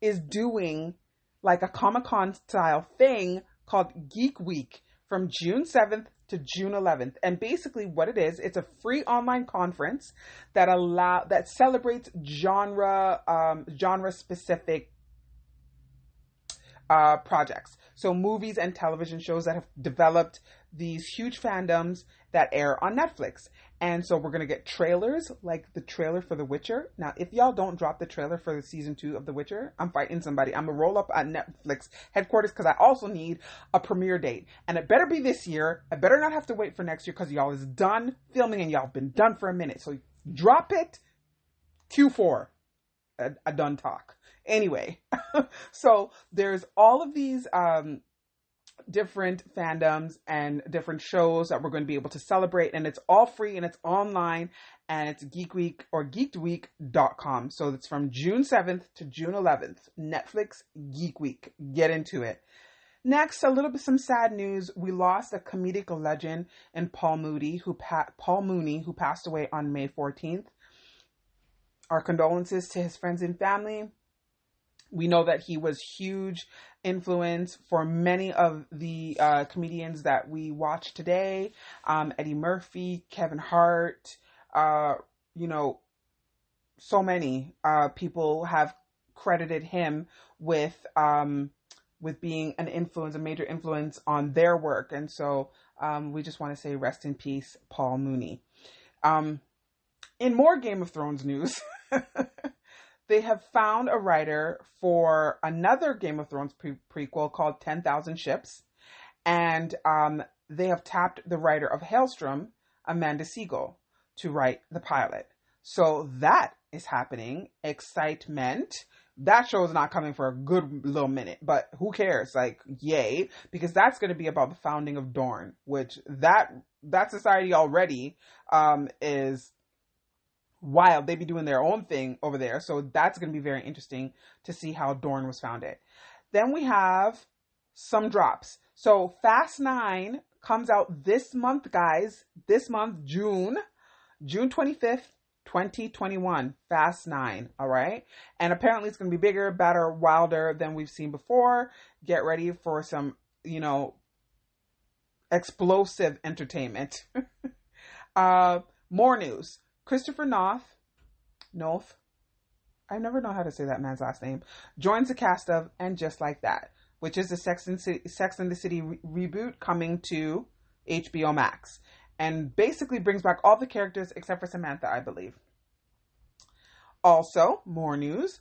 is doing like a Comic Con style thing called Geek Week from June 7th to June 11th. And basically what it is, it's a free online conference that allow that celebrates genre um, genre specific uh, projects. So movies and television shows that have developed these huge fandoms that air on Netflix. And so we're gonna get trailers like the trailer for The Witcher. Now, if y'all don't drop the trailer for the season two of The Witcher, I'm fighting somebody. I'm gonna roll up at Netflix headquarters because I also need a premiere date, and it better be this year. I better not have to wait for next year because y'all is done filming and y'all been done for a minute. So drop it. Q4. A, a done talk. Anyway, so there's all of these um, different fandoms and different shows that we're going to be able to celebrate. And it's all free and it's online and it's Geek Week or geekedweek.com. So it's from June 7th to June 11th. Netflix Geek Week. Get into it. Next, a little bit some sad news. We lost a comedic legend in Paul Moody, who pa- Paul Mooney, who passed away on May 14th. Our condolences to his friends and family. We know that he was huge influence for many of the uh, comedians that we watch today. Um, Eddie Murphy, Kevin Hart, uh, you know, so many uh, people have credited him with um, with being an influence, a major influence on their work, and so um, we just want to say rest in peace, Paul Mooney. Um, in more Game of Thrones news, they have found a writer for another Game of Thrones pre- prequel called Ten Thousand Ships, and um, they have tapped the writer of Helstrom, Amanda Segel, to write the pilot. So that is happening. Excitement. That show is not coming for a good little minute, but who cares? Like, yay, because that's going to be about the founding of Dorne, which that that society already um, is wild. They be doing their own thing over there, so that's going to be very interesting to see how Dorne was founded. Then we have some drops. So Fast Nine comes out this month, guys. This month, June, June 25th, 2021. Fast Nine. All right. And apparently it's going to be bigger, better, wilder than we've seen before. Get ready for some, you know, explosive entertainment. uh, more news. Christopher Noth, Noth, I never know how to say that man's last name, joins the cast of And Just Like That which is the Sex and, Sex and the City re- reboot coming to HBO Max. And basically brings back all the characters except for Samantha, I believe. Also, more news.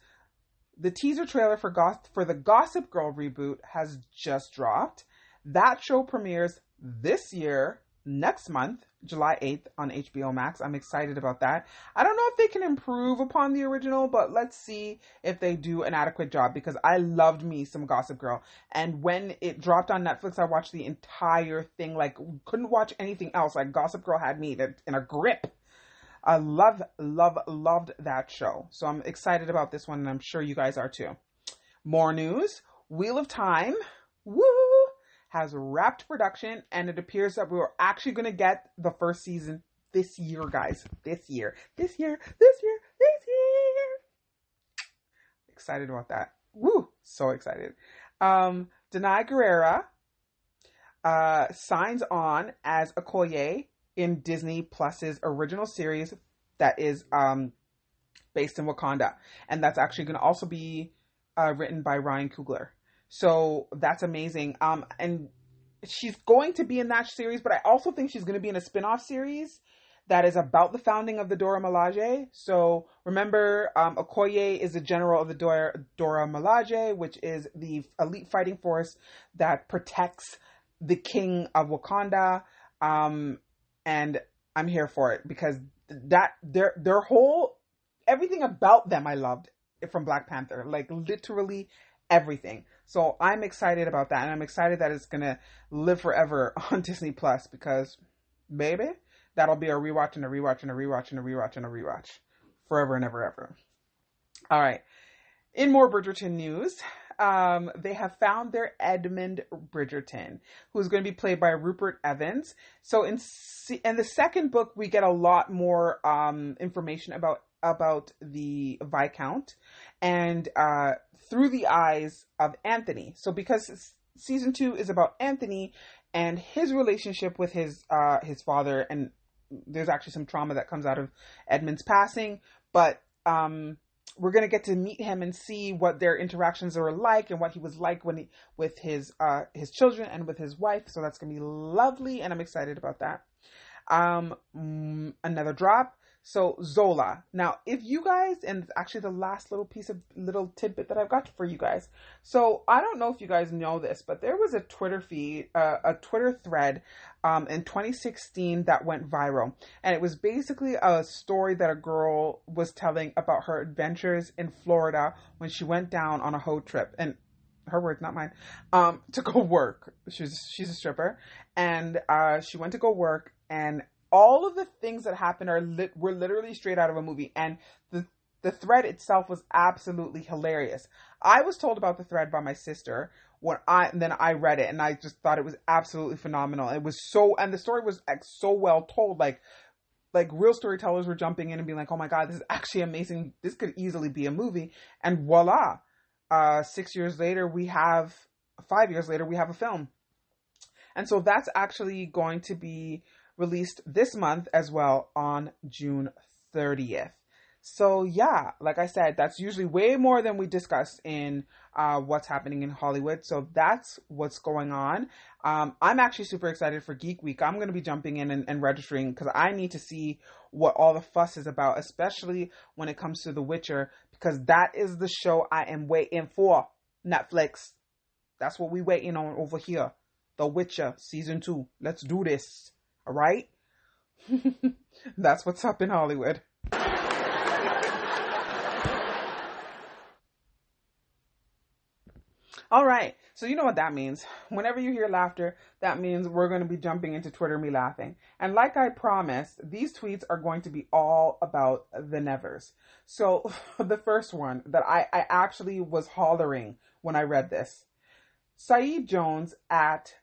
The teaser trailer for, Goth- for the Gossip Girl reboot has just dropped. That show premieres this year next month, July 8th on HBO Max. I'm excited about that. I don't know if they can improve upon the original, but let's see if they do an adequate job because I loved me some Gossip Girl. And when it dropped on Netflix, I watched the entire thing, like, couldn't watch anything else. Like, Gossip Girl had me in a grip. I love, love, loved that show. So I'm excited about this one, and I'm sure you guys are too. More news Wheel of Time. Woo! Has wrapped production, and it appears that we are actually going to get the first season this year, guys. This year, this year, this year, this year. Excited about that. Woo! So excited. Um, Danai Gurira uh, signs on as Okoye in Disney Plus's original series that is um, based in Wakanda, and that's actually going to also be uh, written by Ryan Coogler. So that's amazing. Um, and she's going to be in that series, but I also think she's going to be in a spin-off series that is about the founding of the Dora Milaje. So remember, um, Okoye is the general of the Dora, Dora Milaje, which is the elite fighting force that protects the king of Wakanda. Um, and I'm here for it because that their their whole everything about them I loved from Black Panther, like literally everything. So I'm excited about that, and I'm excited that it's gonna live forever on Disney Plus because, baby, that'll be a rewatch and a rewatch and a rewatch and a rewatch and a rewatch, forever and ever ever. All right. In more Bridgerton news, um, they have found their Edmund Bridgerton, who's going to be played by Rupert Evans. So in in the second book, we get a lot more um, information about about the Viscount, and uh, through the eyes of Anthony. So because season two is about Anthony and his relationship with his uh, his father, and there's actually some trauma that comes out of Edmund's passing, but um, we're gonna get to meet him and see what their interactions are like and what he was like when he with his uh, his children and with his wife. So that's gonna be lovely, and I'm excited about that. Um, mm, another drop. So Zola. Now, if you guys, and actually the last little piece of little tidbit that I've got for you guys. So I don't know if you guys know this, but there was a Twitter feed, uh, a Twitter thread, um, in 2016 that went viral, and it was basically a story that a girl was telling about her adventures in Florida when she went down on a hoe trip, and her words, not mine, um, to go work. She's she's a stripper, and uh, she went to go work, and all of the things that happened are lit were literally straight out of a movie and the the thread itself was absolutely hilarious. I was told about the thread by my sister when I and then I read it and I just thought it was absolutely phenomenal. It was so and the story was like so well told like like real storytellers were jumping in and being like, "Oh my god, this is actually amazing. This could easily be a movie." And voila. Uh 6 years later we have 5 years later we have a film. And so that's actually going to be released this month as well on June 30th. So yeah, like I said, that's usually way more than we discuss in uh, what's happening in Hollywood. So that's what's going on. Um, I'm actually super excited for Geek Week. I'm going to be jumping in and, and registering because I need to see what all the fuss is about, especially when it comes to The Witcher, because that is the show I am waiting for. Netflix. That's what we waiting on over here. The Witcher season two. Let's do this. Right. That's what's up in Hollywood. All right. So you know what that means. Whenever you hear laughter, that means we're going to be jumping into Twitter me laughing. And like I promised, these tweets are going to be all about the nevers. So the first one that I, I actually was hollering when I read this. Saeed Jones at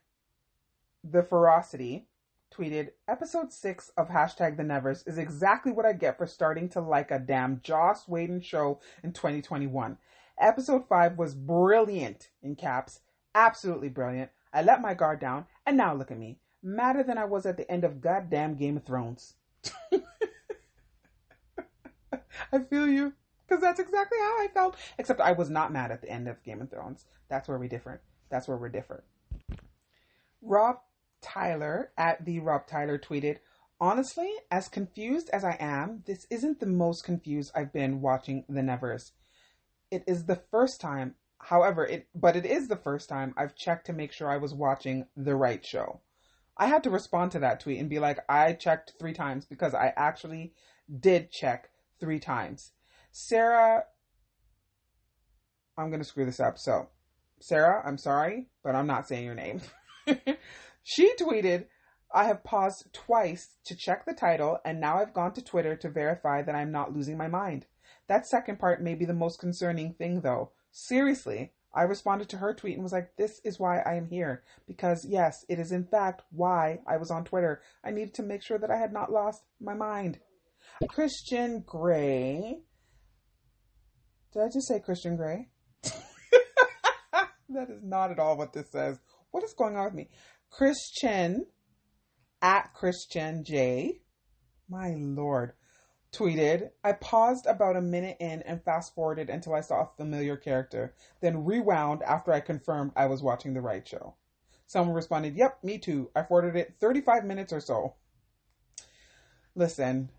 the Ferocity tweeted, Episode 6 of hashtag the Nevers is exactly what I get for starting to like a damn Joss Whedon show in 2021. Episode 5 was brilliant in caps. Absolutely brilliant. I let my guard down, and now look at me. Madder than I was at the end of goddamn Game of Thrones. I feel you. Because that's exactly how I felt. Except I was not mad at the end of Game of Thrones. That's where we different. That's where we're different. Rob Tyler at the Rob Tyler tweeted, Honestly, as confused as I am, this isn't the most confused I've been watching The Nevers. It is the first time, however, it but it is the first time I've checked to make sure I was watching the right show. I had to respond to that tweet and be like, I checked three times because I actually did check three times. Sarah, I'm going to screw this up. So, Sarah, I'm sorry, but I'm not saying your name. she tweeted, I have paused twice to check the title, and now I've gone to Twitter to verify that I'm not losing my mind. That second part may be the most concerning thing, though. Seriously, I responded to her tweet and was like, This is why I am here. Because, yes, it is in fact why I was on Twitter. I needed to make sure that I had not lost my mind. Christian Gray. Did I just say Christian Gray? that is not at all what this says. What is going on with me? Christian at Christian J. My lord tweeted, I paused about a minute in and fast forwarded until I saw a familiar character, then rewound after I confirmed I was watching the right show. Someone responded, Yep, me too. I forwarded it 35 minutes or so. Listen,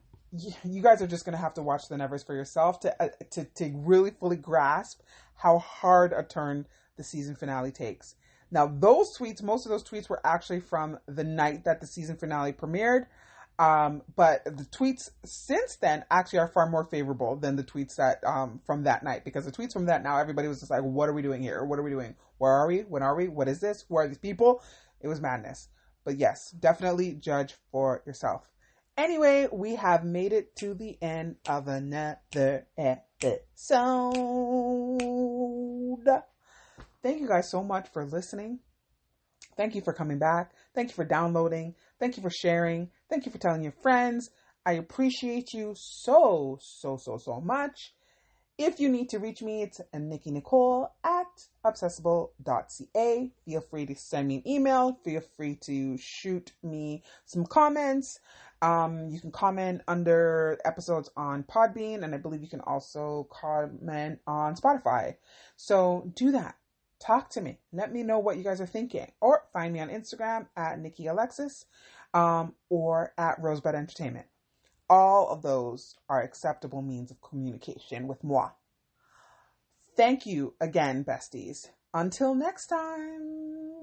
you guys are just going to have to watch the Nevers for yourself to, uh, to, to really fully grasp how hard a turn the season finale takes. Now, those tweets, most of those tweets were actually from the night that the season finale premiered. Um, but the tweets since then actually are far more favorable than the tweets that um, from that night because the tweets from that now everybody was just like, "What are we doing here? What are we doing? Where are we? When are we? What is this? Who are these people?" It was madness. But yes, definitely judge for yourself. Anyway, we have made it to the end of another episode. Thank you guys so much for listening. Thank you for coming back. Thank you for downloading. Thank you for sharing. Thank you for telling your friends. I appreciate you so, so, so, so much. If you need to reach me, it's Nikki Nicole at obsessible.ca. Feel free to send me an email. Feel free to shoot me some comments. Um, you can comment under episodes on Podbean, and I believe you can also comment on Spotify. So do that talk to me. Let me know what you guys are thinking. Or find me on Instagram at Nikki Alexis um, or at Rosebud Entertainment. All of those are acceptable means of communication with moi. Thank you again, besties. Until next time.